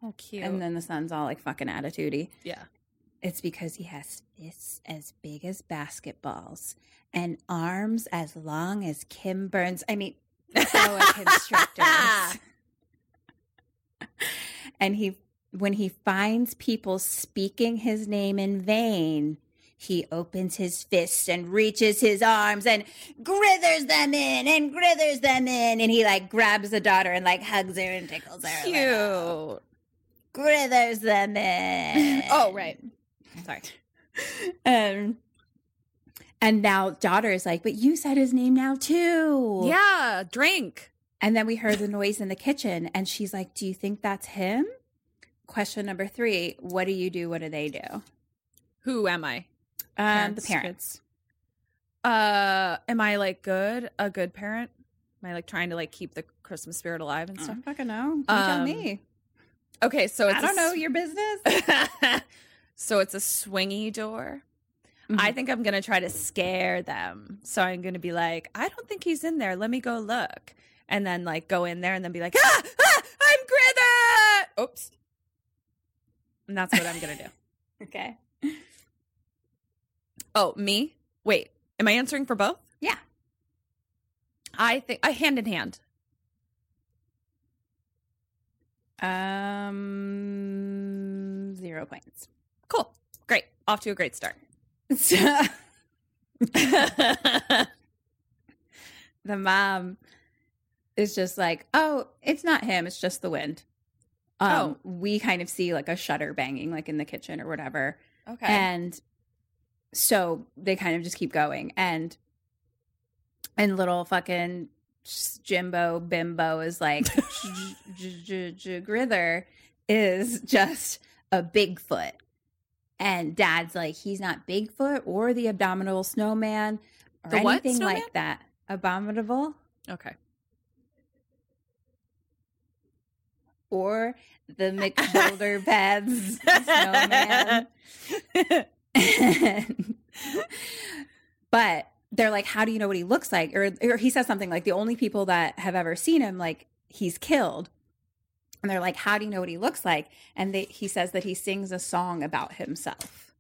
Oh, cute. And then the son's all like fucking attitudey. yeah. It's because he has fists as big as basketballs and arms as long as Kim Burns. I mean, boa constrictors. <laughs> and he, when he finds people speaking his name in vain, he opens his fists and reaches his arms and grithers them in and grithers them in. And he like grabs the daughter and like hugs her and tickles her. Cute. Grithers them in. <laughs> Oh, right. Sorry. Um, and now daughter is like, but you said his name now too. Yeah. Drink. And then we heard the noise in the kitchen, and she's like, "Do you think that's him?" Question number three: What do you do? What do they do? Who am I? Um, the Parents. parents. Uh, am I like good? A good parent? Am I like trying to like keep the Christmas spirit alive and I stuff? don't fucking know. Tell Um, me. Okay, so it's I don't know your business. <laughs> so it's a swingy door. Mm-hmm. I think I'm gonna try to scare them. So I'm gonna be like, I don't think he's in there. Let me go look, and then like go in there and then be like, ah, ah I'm Grither. Oops. And that's what I'm gonna do. <laughs> okay. Oh, me? Wait, am I answering for both? Yeah. I think I hand in hand. Um, zero points. Cool. Great. Off to a great start. <laughs> The mom is just like, "Oh, it's not him. It's just the wind." Um, Oh. we kind of see like a shutter banging, like in the kitchen or whatever, Okay. and so they kind of just keep going, and and little fucking Jimbo Bimbo is like, <laughs> Grither is just a Bigfoot. And dad's like, he's not Bigfoot or the abominable snowman or The anything snowman? like that. Abominable okay. or the McShoulder pads <laughs> snowman. <laughs> <laughs> but they're like, how do you know what he looks like? Or, or he says something like, the only people that have ever seen him, like, he's killed. And they're like, "How do you know what he looks like?" And they, he says that he sings a song about himself. <laughs>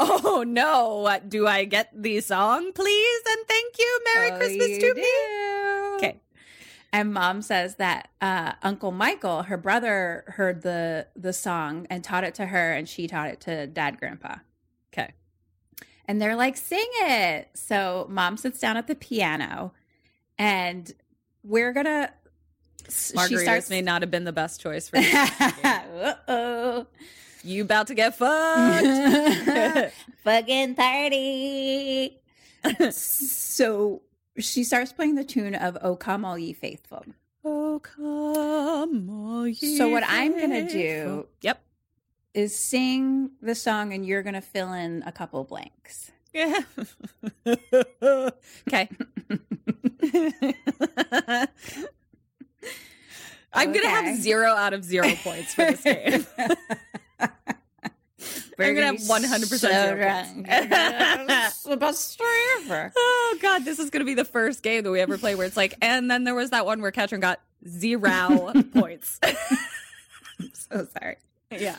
Oh no! Do I get the song, please? And thank you. Merry Oh, Christmas you to me. Okay. And mom says that uh, Uncle Michael, her brother, heard the the song and taught it to her, and she taught it to Dad, Grandpa. Okay. And they're like, "Sing it!" So mom sits down at the piano, and we're gonna. Margaritas starts. may not have been the best choice for <laughs> you. Uh-oh. you about to get fucked. <laughs> Fucking 30. <laughs> so she starts playing the tune of O Come All Ye Faithful. oh come, all ye So what I'm gonna do- Yep. Is sing the song and you're going to fill in a couple blanks. Yeah. okay. I'm gonna have zero out of zero points for this game. <laughs> I'm gonna have 100 percent points. the best story ever. <laughs> Oh god, this is gonna be the first game that we ever play where it's like, and then there was that one where Katrin got zero <laughs> points. I'm so sorry. yeah.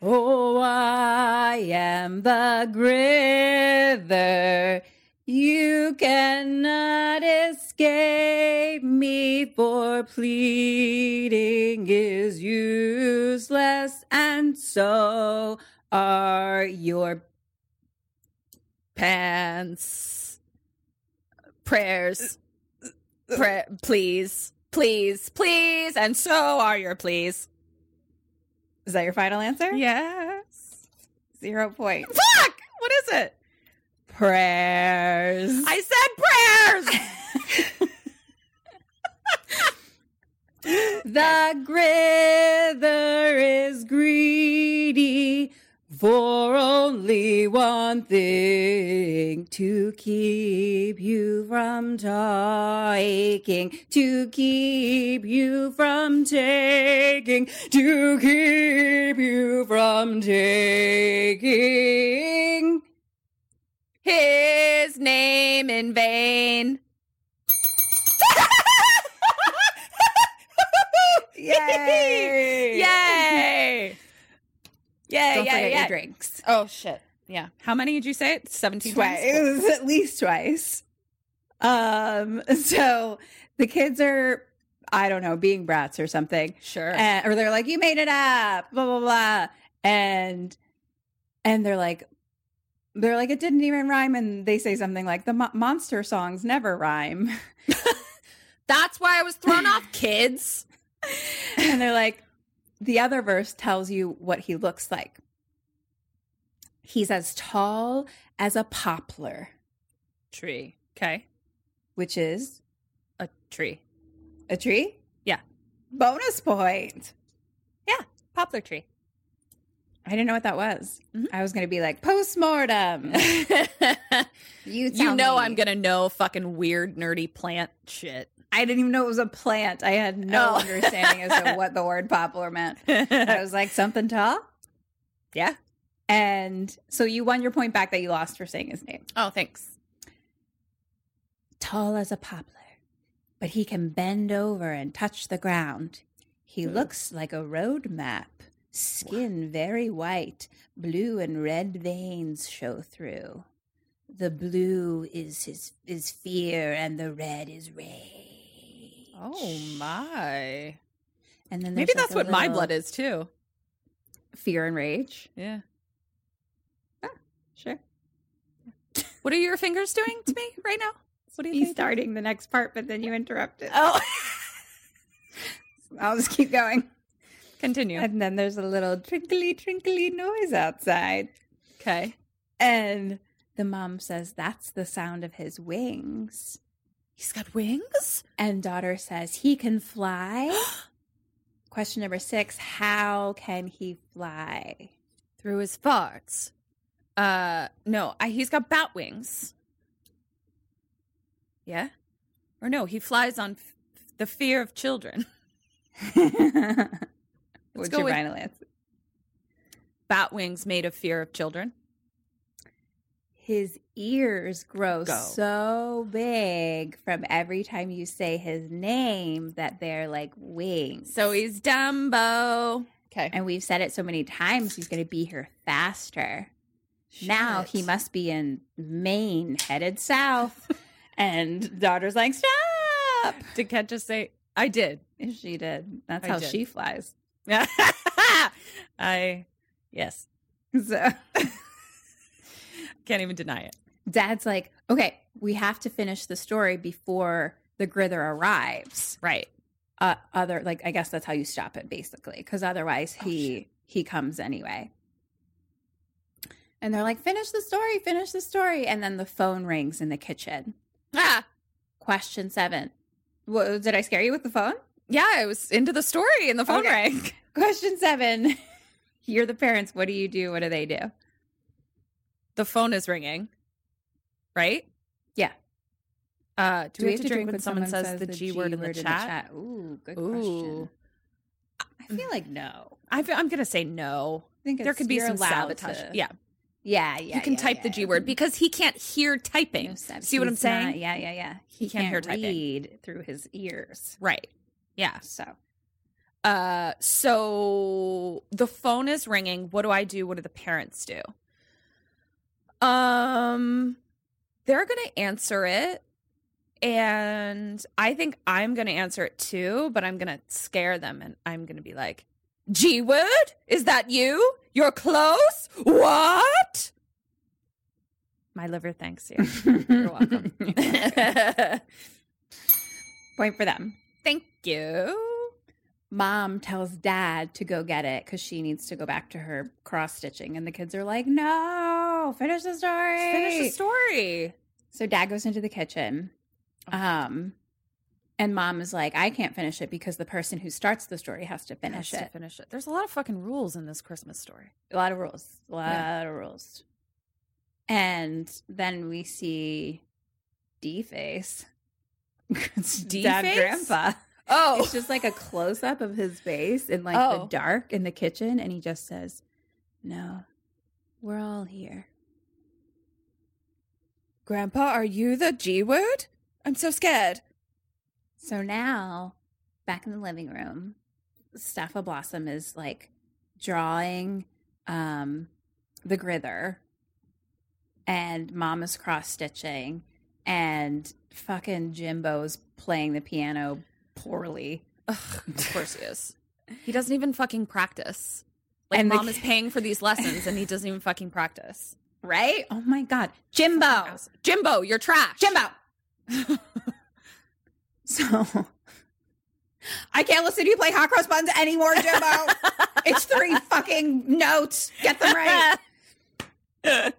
Oh, I am the grither. You cannot escape me, for pleading is useless, and so are your Pants. Prayers. Pra- please. Please. Please. And so are your please. Is that your final answer? Yes. Zero points. Fuck! What is it? Prayers. I said prayers! <laughs> <laughs> The grither is greedy for only one thing to keep you from taking, to keep you from taking, to keep you from taking. His name in vain. <laughs> Yay! Yay! Yay, Don't yay, forget yay. your drinks. Oh, shit. Yeah. How many did you say? 17 twice. times? It was at least twice. Um, <laughs> so the kids are, I don't know, being brats or something. Sure. And, or they're like, you made it up, blah, blah, blah. And, and they're like, they're like, it didn't even rhyme. And they say something like, the mo- monster songs never rhyme. <laughs> That's why I was thrown off, kids. <laughs> and they're like, the other verse tells you what he looks like. He's as tall as a poplar, Tree. Okay. which is A tree. a tree. Yeah. Bonus point. Yeah. Poplar tree. I didn't know what that was. Mhm. I was going to be like postmortem. <laughs> you you know me. I'm going to know fucking weird, nerdy plant shit. I didn't even know it was a plant. I had no Oh. understanding as to what the word poplar meant. I was like something tall. yeah. And so you won your point back that you lost for saying his name. Oh, thanks. Tall as a poplar, but he can bend over and touch the ground. He looks like a road map. Skin very white, blue and red veins show through. The blue is his is fear, and the red is oh rage. Oh, my. And then Maybe that's what my blood is, too. Fear and rage. Yeah. Ah, sure. What are your fingers doing to me right now? What are you He's starting the next part, but then you interrupted. Oh, <laughs> I'll just keep going. Continue. And then there's a little trinkly, trinkly noise outside. Okay. And the mom says, That's the sound of his wings. He's got wings? And daughter says, He can fly. <gasps> Question number six How can he fly? Through his farts. Uh, no, I, he's got bat wings. Yeah? Or no, he flies on f- the fear of children. <laughs> What's your with- final answer? Bat wings made of fear of children. his ears grow Go. so big from every time you say his name that they're like wings. So he's Dumbo. Okay. and we've said it so many times he's going to be here faster. Now he must be in Maine, headed south. and daughter's like, "Stop!" Did Kat just say, I did? She did. That's I how did. she flies. <laughs> I, yes. So <laughs> Can't even deny it. dad's like, "Okay, we have to finish the story before the Grither arrives." Right. uh, other like I guess that's how you stop it basically because otherwise he he comes anyway. And they're like, finish the story, finish the story, and then the phone rings in the kitchen. Ah, Question seven. What, did I scare you with the phone? Yeah, I was into the story and the phone Okay. rang. <laughs> Question seven. You're the parents. What do you do? What do they do? The phone is ringing. Right? Yeah. Uh, do, we have to drink, when someone says, the G word in the chat? Ooh, good Ooh. question. I feel like no. I feel, I'm going to say no. I think There could be some sabotage. to- Yeah. yeah, yeah. you can yeah, type the. G word because he can't hear typing. No. See what I'm saying? not- yeah, yeah, yeah. He can't hear typing. read through his ears. Right. Yeah. So Uh, so the phone is ringing. What do I do? What do the parents do? Um, they're gonna answer it, and I think I'm gonna answer it too. But I'm gonna scare them, and I'm gonna be like, "G word, is that you? You're close. What?" My liver thanks you. You're welcome. <laughs> <laughs> point for them. Thank you. Mom tells dad to go get it because she needs to go back to her cross stitching, and the kids are like, "No, finish the story. Finish the story. So dad goes into the kitchen, um, and mom is like, "I can't finish it because the person who starts the story has to finish Has to it." finish it. There's a lot of fucking rules in this Christmas story. A lot of rules. A lot Yeah. of rules. And then we see D face. Dad grandpa. Oh, It's just like a close up of his face in like Oh. the dark in the kitchen, and he just says, No, we're all here. Grandpa, are you the G word? I'm so scared. So now, back in the living room, Staffa Blossom is like drawing um the grither and mom is cross stitching and fucking Jimbo's playing the piano poorly. Of course he is. <laughs> He doesn't even fucking practice. Like And mom ki- is paying for these lessons and he doesn't even fucking practice. Right? Oh my god. Jimbo. Jimbo, you're trash. Jimbo. <laughs> so I can't listen to you play hot cross buns anymore, Jimbo. <laughs> it's three fucking notes. Get them right.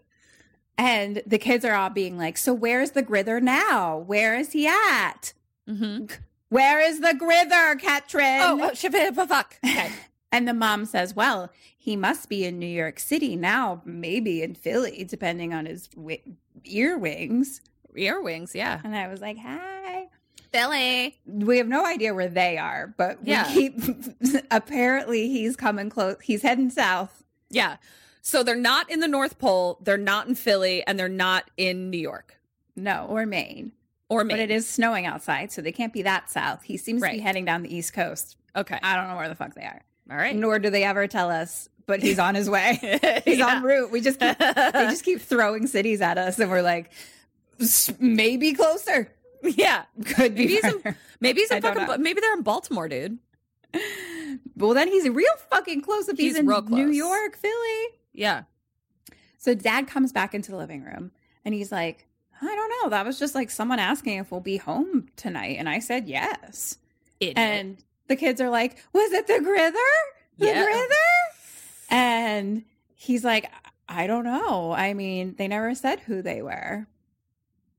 And the kids are all being like, So where's the grither now? Where is he at? Mm-hmm. Where is the grither, Katrin? Oh, oh shit, fuck. Okay. <laughs> And the mom says, Well, he must be in New York City now, maybe in Philly, depending on his wi- ear wings. Ear wings, yeah. And I was like, Hi. Philly. We have no idea where they are, but we Yeah. keep <laughs> apparently he's coming close. He's heading south. Yeah. So they're not in the North Pole, they're not in Philly, and they're not in New York No, or Maine. or Maine. But it is snowing outside, so they can't be that south. He seems to be heading down the East Coast. Okay. I don't know where the fuck they are. All right. Nor do they ever tell us, but he's on his way. <laughs> <laughs> he's Yeah. en route. We just keep, they just keep throwing cities at us, and we're like, maybe closer. <laughs> Yeah. Could be Maybe he's in, maybe he's in fucking maybe they're in Baltimore, dude. Well, then he's real fucking close if he's, He's in New. York, Philly. Yeah. So dad comes back into the living room and he's like, I don't know. That was just like someone asking if we'll be home tonight. And I said yes. Idiot. And the kids are like, Was it the Grither? The Yeah. Grither? And he's like, I don't know. I mean, they never said who they were.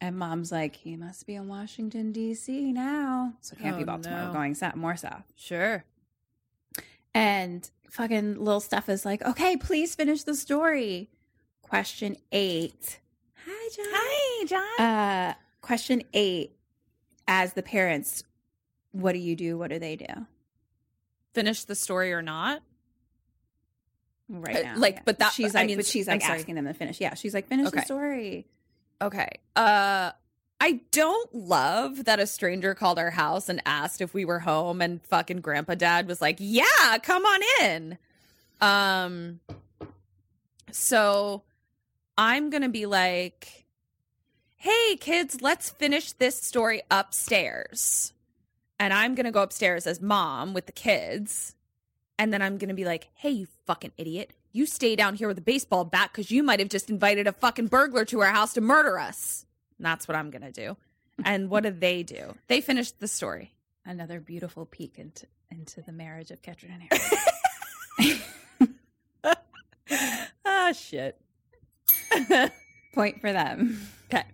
And mom's like, He must be in Washington, D.C. now. So it can't be Oh, Baltimore. no. Going south, more south. sure. And fucking little stuff is like, okay, please finish the story. Question eight. Hi, John. Hi, John. Uh, question eight. As the parents, what do you do? What do they do? Finish the story or not? right Uh, now. like, yeah. but that- she's I mean, but she's I'm like asking them to finish. Yeah, she's like, finish the story. Okay. Uh I don't love that a stranger called our house and asked if we were home and fucking grandpa dad was like, "Yeah, come on in." Um so I'm going to be like, "Hey kids, let's finish this story upstairs." And I'm going to go upstairs as mom with the kids. And then I'm going to be like, "Hey, you fucking idiot. You stay down here with a baseball bat cuz you might have just invited a fucking burglar to our house to murder us." That's what I'm going to do. <laughs> And what do they do? They finished the story. Another beautiful peek into into the marriage of Katrin and <laughs> Eric. <laughs> ah, shit. Point for them. Okay.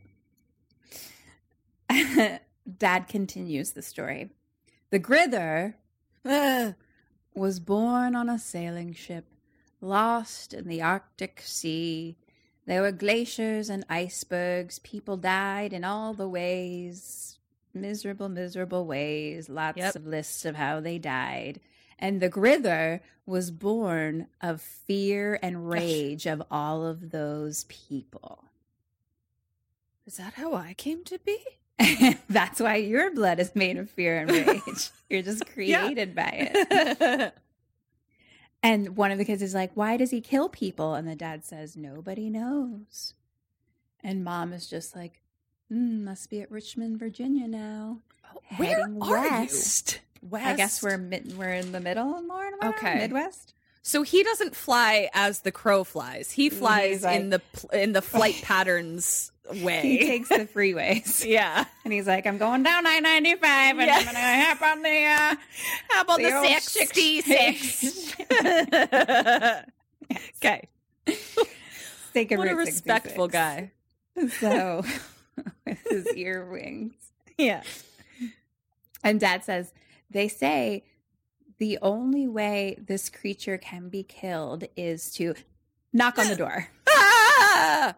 Dad continues the story. The Grither <gasps> was born on a sailing ship, lost in the Arctic Sea. There were glaciers and icebergs. People died in all the ways. Miserable, miserable ways. Lots Yep. of lists of how they died. And the Grither was born of fear and rage of all of those people. Is that how I came to be? <laughs> That's why your blood is made of fear and <laughs> rage. You're just created by it. <laughs> And one of the kids is like, Why does he kill people? And the dad says, Nobody knows. And mom is just like, mm, Must be at Richmond, Virginia now. Where Heading are west. you? West. I guess we're mid- we're in the middle more. Okay. Midwest. So he doesn't fly as the crow flies. He flies like- in the in the flight <laughs> patterns way. He takes the freeways. <laughs> yeah. And he's like, I'm going down I 95 and Yeah. I'm going to hop on the. Uh, How about The the, old 66? <laughs> okay. Take a What a respectful 66. guy. So, with his ear wings. Yeah. And dad says, they say the only way this creature can be killed is to knock on the door. <laughs> Ah!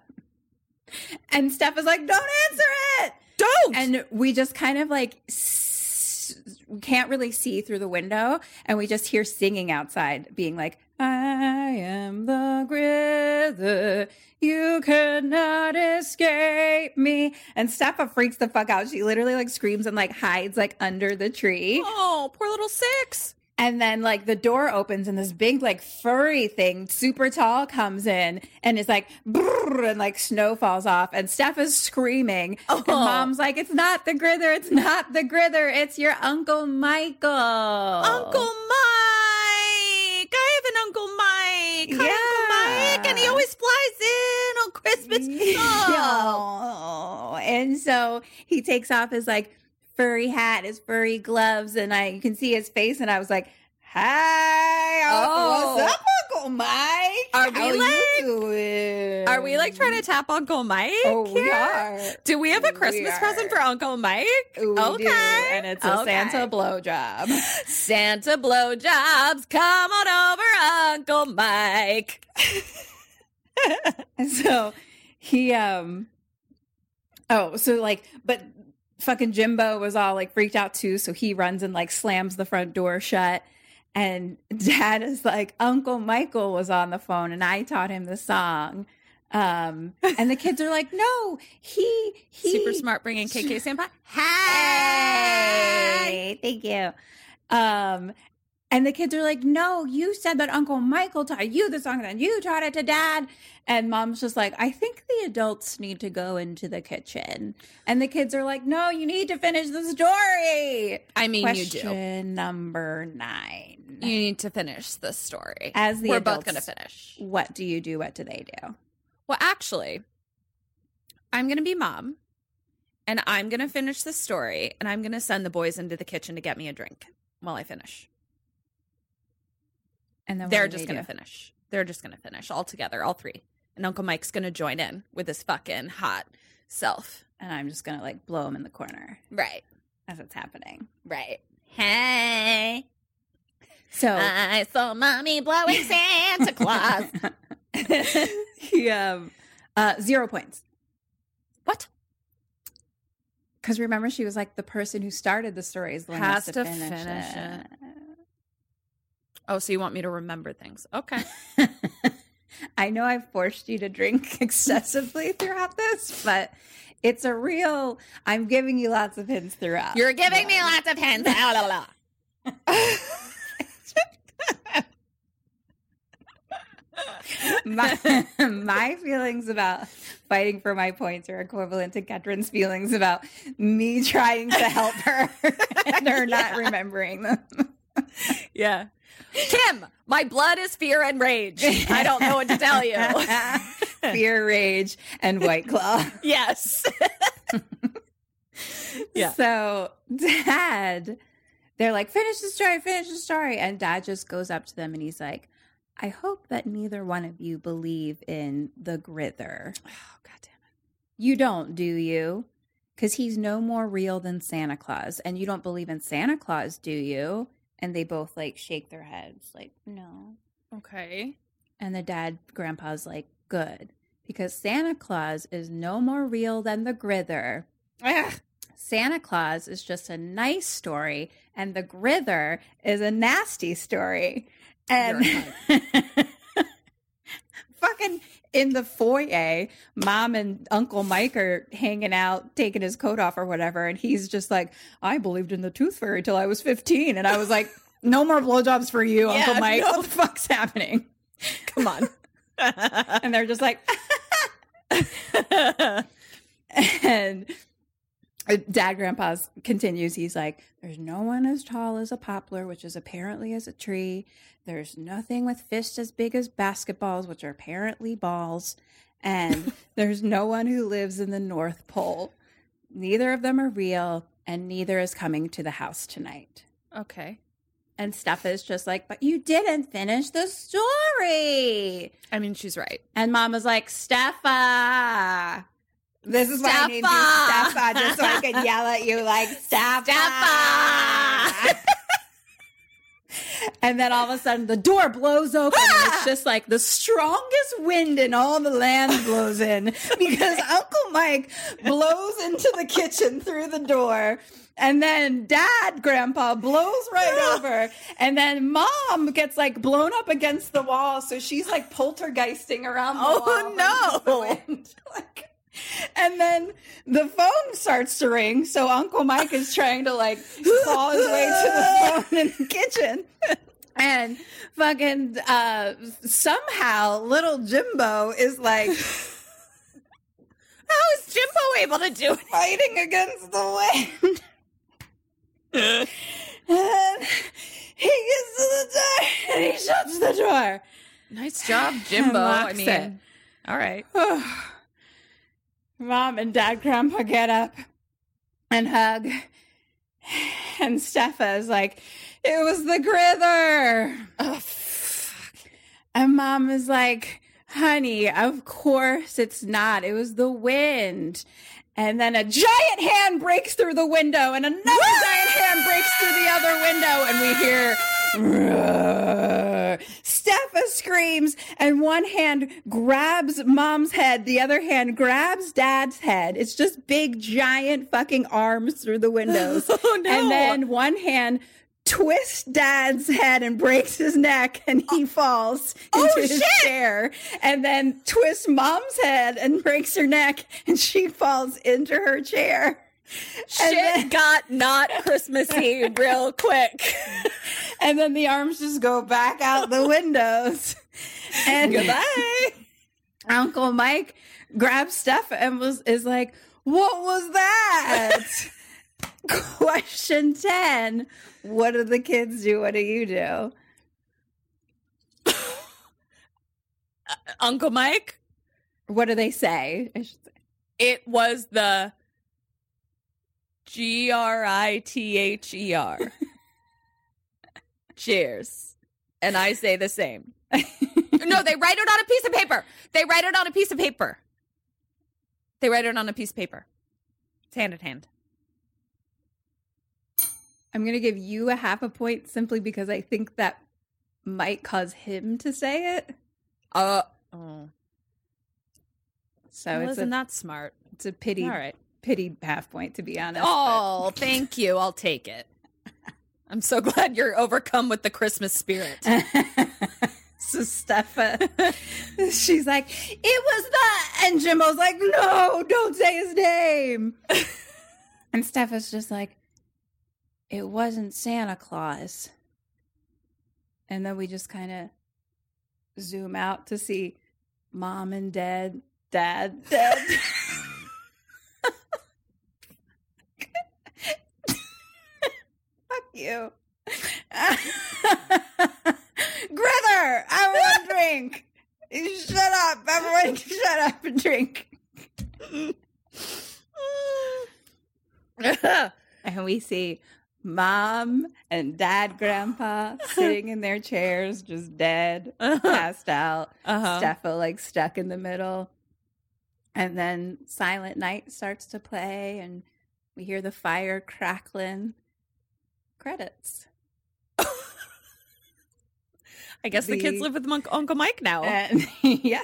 And Steph is like, don't answer it. Don't. And we just kind of like, s- we can't really see through the window. And we just hear singing outside, being like, I am the Grither. You cannot escape me. And Steph freaks the fuck out. She literally like screams and like hides like under the tree. oh, poor little six. And then like the door opens and this big like furry thing, super tall, comes in and is like and like snow falls off and Steph is screaming. And Oh. mom's like, It's not the Grither, it's not the Grither, it's your Uncle Michael. Uncle Mike. I have an Uncle Mike. Hi, Yeah. Uncle Mike. And he always flies in on Christmas. <laughs> Oh. Oh. And so he takes off his like furry hat, his furry gloves, and I you can see his face, and I was like, Hi, Oh. what's up, Uncle Mike? Are we, How like- doing? Are we like trying to tap Uncle Mike? Oh, we are. Do we have a Christmas present for Uncle Mike? We do, okay. and it's a Okay. Santa blowjob. Santa blowjobs. Come on over, Uncle Mike. And <laughs> so he um oh so like but fucking jimbo was all like freaked out too so he runs and like slams the front door shut and <laughs> dad is like uncle michael was on the phone and i taught him the song um and the kids are like no he he Super smart bringing KK Senpai. <laughs> Hey, thank you. Um, and the kids are like, "No, you said that Uncle Michael taught you the song, and then you taught it to Dad." And Mom's just like, "I think the adults need to go into the kitchen." And the kids are like, "No, you need to finish the story." I mean, you Question do. number nine. You need to finish the story. As the We're both adults- going to finish. What do you do? What do they do? Well, actually, I'm going to be mom and I'm going to finish the story and I'm going to send the boys into the kitchen to get me a drink while I finish. And then They're just they to do? finish. They're just to finish all together, all three. And Uncle Mike's to join in with his fucking hot self. And I'm just gonna like blow him in the corner Right. as it's happening. Right. Hey, So I saw mommy blowing Santa Claus. <laughs> he um uh zero points What? because remember she was like the person who started the story is the one Has has to to finish, finish it. Oh, so you want me to remember things? Okay. <laughs> I know I've forced you to drink <laughs> excessively throughout this, but it's a real. I'm giving you lots of hints throughout. You're giving me lots of hints. Ah, la, la, la. <laughs> my, my feelings about fighting for my points are equivalent to Katrin's feelings about me trying to help her and her not remembering them. yeah. Kim, my blood is fear and rage. I don't know what to tell you. <laughs> Fear, rage, and White Claw. yes. <laughs> Yeah. So, Dad, they're like, finish the story, finish the story. And Dad just goes up to them and he's like, I hope that neither one of you believe in the Grither. <sighs> Oh, God damn it. You don't, do you? Because he's no more real than Santa Claus. And you don't believe in Santa Claus, do you? And they both like shake their heads, like, no. Okay. And the dad, grandpa's like, good. Because Santa Claus is no more real than the Grither. Ugh. Santa Claus is just a nice story, and the Grither is a nasty story. And <laughs> fucking in the foyer, mom and Uncle Mike are hanging out, taking his coat off or whatever. And he's just like, I believed in the tooth fairy till I was 15. And I was like, no more blowjobs for you, <laughs> Yeah, Uncle Mike. no. What the fuck's happening? Come on. <laughs> And they're just like, <laughs> and Uh, dad grandpa's continues he's like there's no one as tall as a poplar which is apparently as a tree there's nothing with fists as big as basketballs which are apparently balls and <laughs> there's no one who lives in the north pole neither of them are real and neither is coming to the house tonight okay. and Steph is just like but you didn't finish the story I mean, she's right. and Mama's like, Steffa. This is why I named you. Steffa, just so I could yell at you like, Steffa. and then all of a sudden the door blows open and it's just like the strongest wind in all the land blows in <laughs> because Uncle Mike blows into the kitchen through the door. And then dad, grandpa blows right over. And then mom gets like blown up against the wall. So she's like poltergeisting around the Oh, no. The wind. Like, and then the phone starts to ring. So Uncle Mike is trying to like claw his way to the <laughs> phone in the kitchen. And fucking uh somehow little Jimbo is like How is Jimbo able to do it? fighting against the wind. and he gets to the door and he shuts the door. Nice job, Jimbo. I mean, it. all right. <sighs> <sighs> Mom and Dad, Grandpa get up and hug. And Steffa is like, it was the grither. Oh, fuck. And Mom is like, honey, of course it's not. It was the wind. And then a giant hand breaks through the window, and another giant hand breaks through the other window, and we hear. "Roar." Steffa screams, and one hand grabs mom's head, the other hand grabs dad's head. It's just big, giant fucking arms through the windows. <laughs> Oh, no. And then one hand twists dad's head and breaks his neck, and he oh. falls oh, into Oh, his chair. And then twists mom's head and breaks her neck, and she falls into her chair. <laughs> Shit then- got not Christmassy real quick. <laughs> and then the arms just go back out the windows. <laughs> And Goodbye. Uncle Mike grabs stuff and was is like, "What was that?" Question ten: What do the kids do? What do you do? Uh, Uncle Mike, What do they say? Say. it was the G R I T H E R. Cheers. And I say the same. <laughs> no, they write it on a piece of paper. They write it on a piece of paper. They write it on a piece of paper. It's hand in hand. I'm going to give you a half a point simply because I think that might cause him to say it. Uh oh. So Well, it's isn't a that smart? it's a pity All right. Pity half point to be honest. but- Oh, thank you. I'll take it. <laughs> I'm so glad you're overcome with the Christmas spirit. <laughs> so Steffa, <laughs> she's like, it was the, and Jimbo's like, no, don't say his name. and Steffa's just like, it wasn't Santa Claus. And then we just kind of zoom out to see mom and dad, dad, dad. Fuck you. <laughs> Grither, I want a drink. Shut up. Everyone <laughs> shut up and drink. <laughs> and we see mom and dad grandpa sitting in their chairs just dead passed out Uh-huh. steffa like stuck in the middle and then silent night starts to play and we hear the fire crackling credits <laughs> I guess the, kids live with Monk- Uncle Mike now. and <laughs> yeah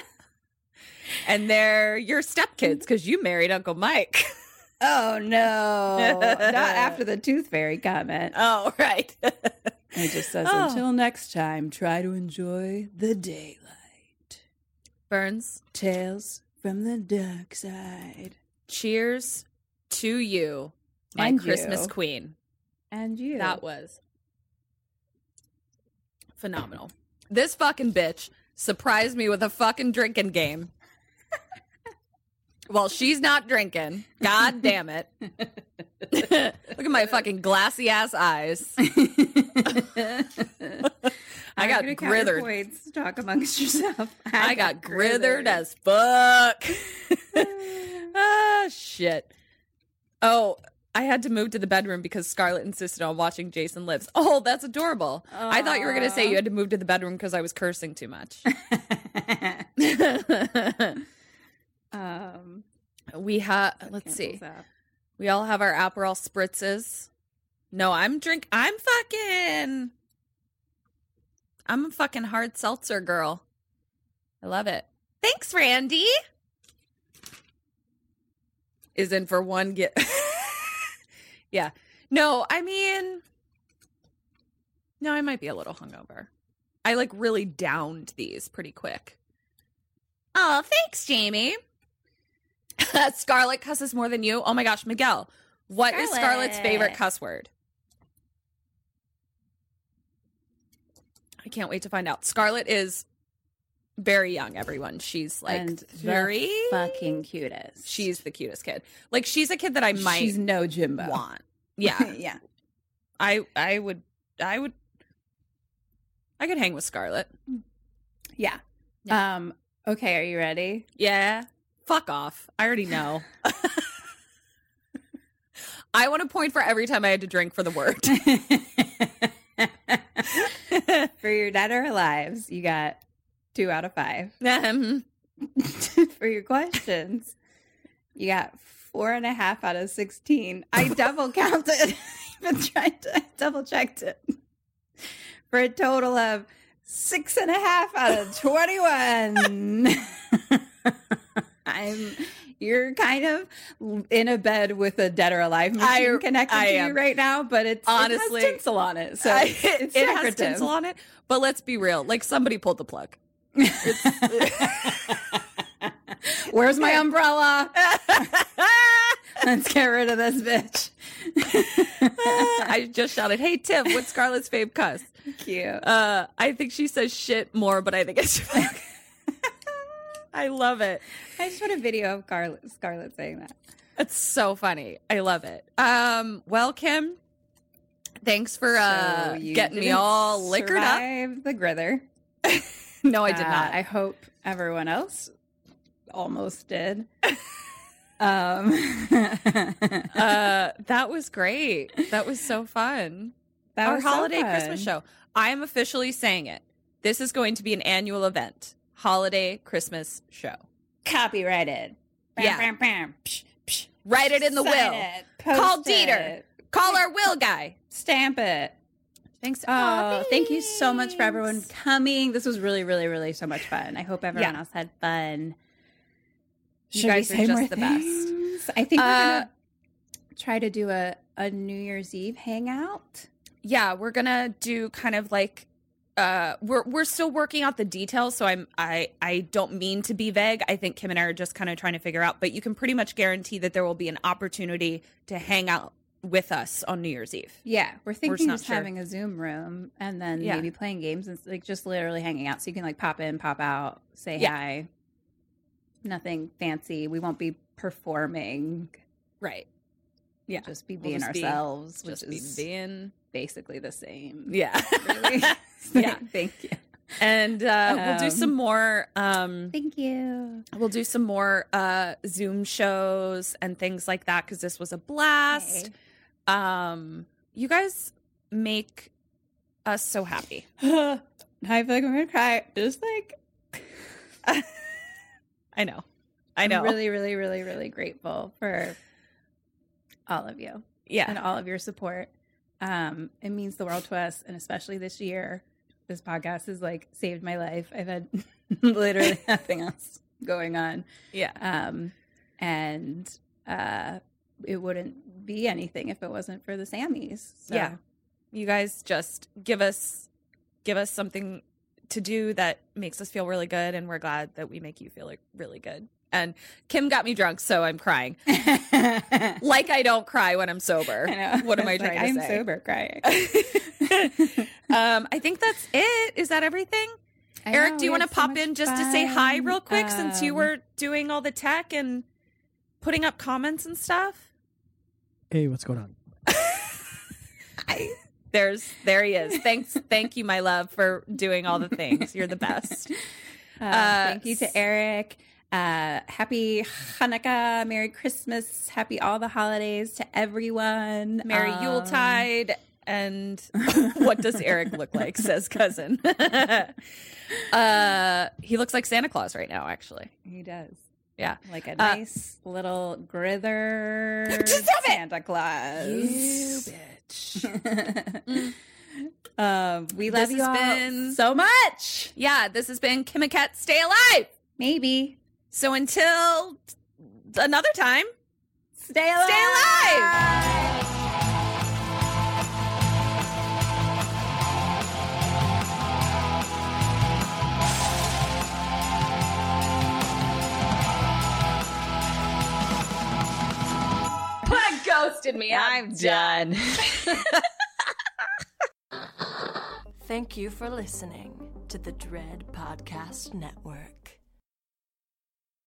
and they're your stepkids because you married Uncle Mike. oh no not after the <laughs> tooth fairy comment oh, right. it just says Oh. until next time try to enjoy the daylight Burns, tales from the Darkside cheers to you, my And Christmas you. queen. And you That was phenomenal. This fucking bitch surprised me with a fucking drinking game. Well, she's not drinking. God damn it. <laughs> Look at my fucking glassy ass eyes. <laughs> I got gonna count your grithered. Points. Talk amongst yourself. <laughs> I got grithered as fuck. ah, shit. Oh, I had to move to the bedroom because Scarlett insisted on watching Jason Lives. <laughs> Oh, that's adorable. I thought you were going to say you had to move to the bedroom because I was cursing too much. <laughs> um, we have, let's see. We all have our Aperol spritzes. No, I'm drink. I'm fucking. I'm a fucking hard seltzer girl. I love it. Thanks, Randy. Is in for one get. <laughs> yeah. No, I mean. No, I might be a little hungover. I like really downed these pretty quick. Oh, thanks, Jamie. <laughs> Scarlett cusses more than you. Oh my gosh, Miguel. What is Scarlet's favorite cuss word? I can't wait to find out. Scarlet is very young, everyone. She's like and very fucking cutest. She's the cutest kid. Like she's a kid that I might She's no Jimbo. want. <laughs> Yeah. yeah. I I would I would I could hang with Scarlett. Yeah. Um. Okay. Are you ready? Yeah. Fuck off. I already know. <laughs> I want a point for every time I had to drink for the word. <laughs> For your dead or alives, you got two out of five. Um, <laughs> For your questions, you got four and a half out of sixteen. I double counted. <laughs> I even tried to double checked it for a total of six and a half out of twenty-one. <laughs> I'm. You're kind of in a bed with a dead or alive machine I- connected I to am. you right now, but it's Honestly- it has tinsel on it, so I- it's, it's it has tinsel on it, but let's be real. Like somebody pulled the plug. <laughs> Where's my umbrella? <laughs> Let's get rid of this bitch. <laughs> I just shouted, "Hey Tim, what's Scarlett's fave cuss?" Cute. Uh, I think she says shit more, but I think it's. I love it. I just want a video of Scarlett, Scarlett saying that. It's so funny. I love it. Um, well, Kim, thanks for uh So getting me all liquored up. The grither. No, I did Uh, not. I hope everyone else almost did. <laughs> um, uh, that was great. That was so fun. that Our was so holiday fun. Christmas show. I am officially saying it. This is going to be an annual event. Holiday Christmas show. Copyrighted. Bam, Yeah. bam, bam. Psh, psh. Write it in the Sign will. it. Call Dieter. it. Call our will guy. Stamp it. Thanks. Oh, thank you so much for everyone coming. This was really, really, really so much fun. I hope everyone Yeah. else had fun. You Should guys are just the best. I think we're Uh, gonna try to do a, a New Year's Eve hangout. yeah, we're gonna do kind of like uh we're we're still working out the details so i'm i i don't mean to be vague i think kim and i are just kind of trying to figure out but you can pretty much guarantee that there will be an opportunity to hang out with us on new year's eve Yeah, we're thinking not just sure. having a Zoom room and then Yeah. maybe playing games and like just literally hanging out. So you can like pop in, pop out, say Yeah. hi. Nothing fancy. We won't be performing. right Yeah, just be We'll being just be- ourselves, just which be is being basically the same. yeah <laughs> Really? <laughs> Yeah. Thank you. and uh we'll do Um, some more um Thank you. we'll do some more uh zoom shows and things like that because this was a blast um you guys make us so happy <laughs> I feel like I'm gonna cry. Just like <laughs> i know i know I'm really, really, really, really grateful for all of you. yeah and all of your support. Um, it means the world to us, and especially this year, this podcast has like saved my life. I've had <laughs> literally nothing else going on, yeah um, and uh, it wouldn't be anything if it wasn't for the Sammys. So, Yeah. you guys just give us give us something to do that makes us feel really good and we're glad that we make you feel like really good. And kim got me drunk so i'm crying. <laughs> Like i don't cry when i'm sober. What am i It's like, trying to I'm say? sober crying. <laughs> um i think that's it. Is that everything? I eric know, do you want to so pop in just to say hi real quick since you Um, were doing all the tech and putting up comments and stuff Hey, what's going on? <laughs> there's there he is thanks thank you my love for doing all the things you're the best <laughs> Uh, Uh, thank you to Eric. Uh, happy Hanukkah, Merry Christmas, happy all the holidays to everyone. Merry Um, Yuletide. And <laughs> what does Eric look like? Says cousin. uh, he looks like Santa Claus right now, actually. He does. Yeah. Like a Uh, nice little grither! <laughs> Santa Claus. You bitch. <laughs> um, we love you all so much. Yeah, this has been Kim and Kat Stay Alive. Maybe. So until another time, Stay alive. stay alive. Ghosted me. I'm done. Thank you for listening to the Dread Podcast Network.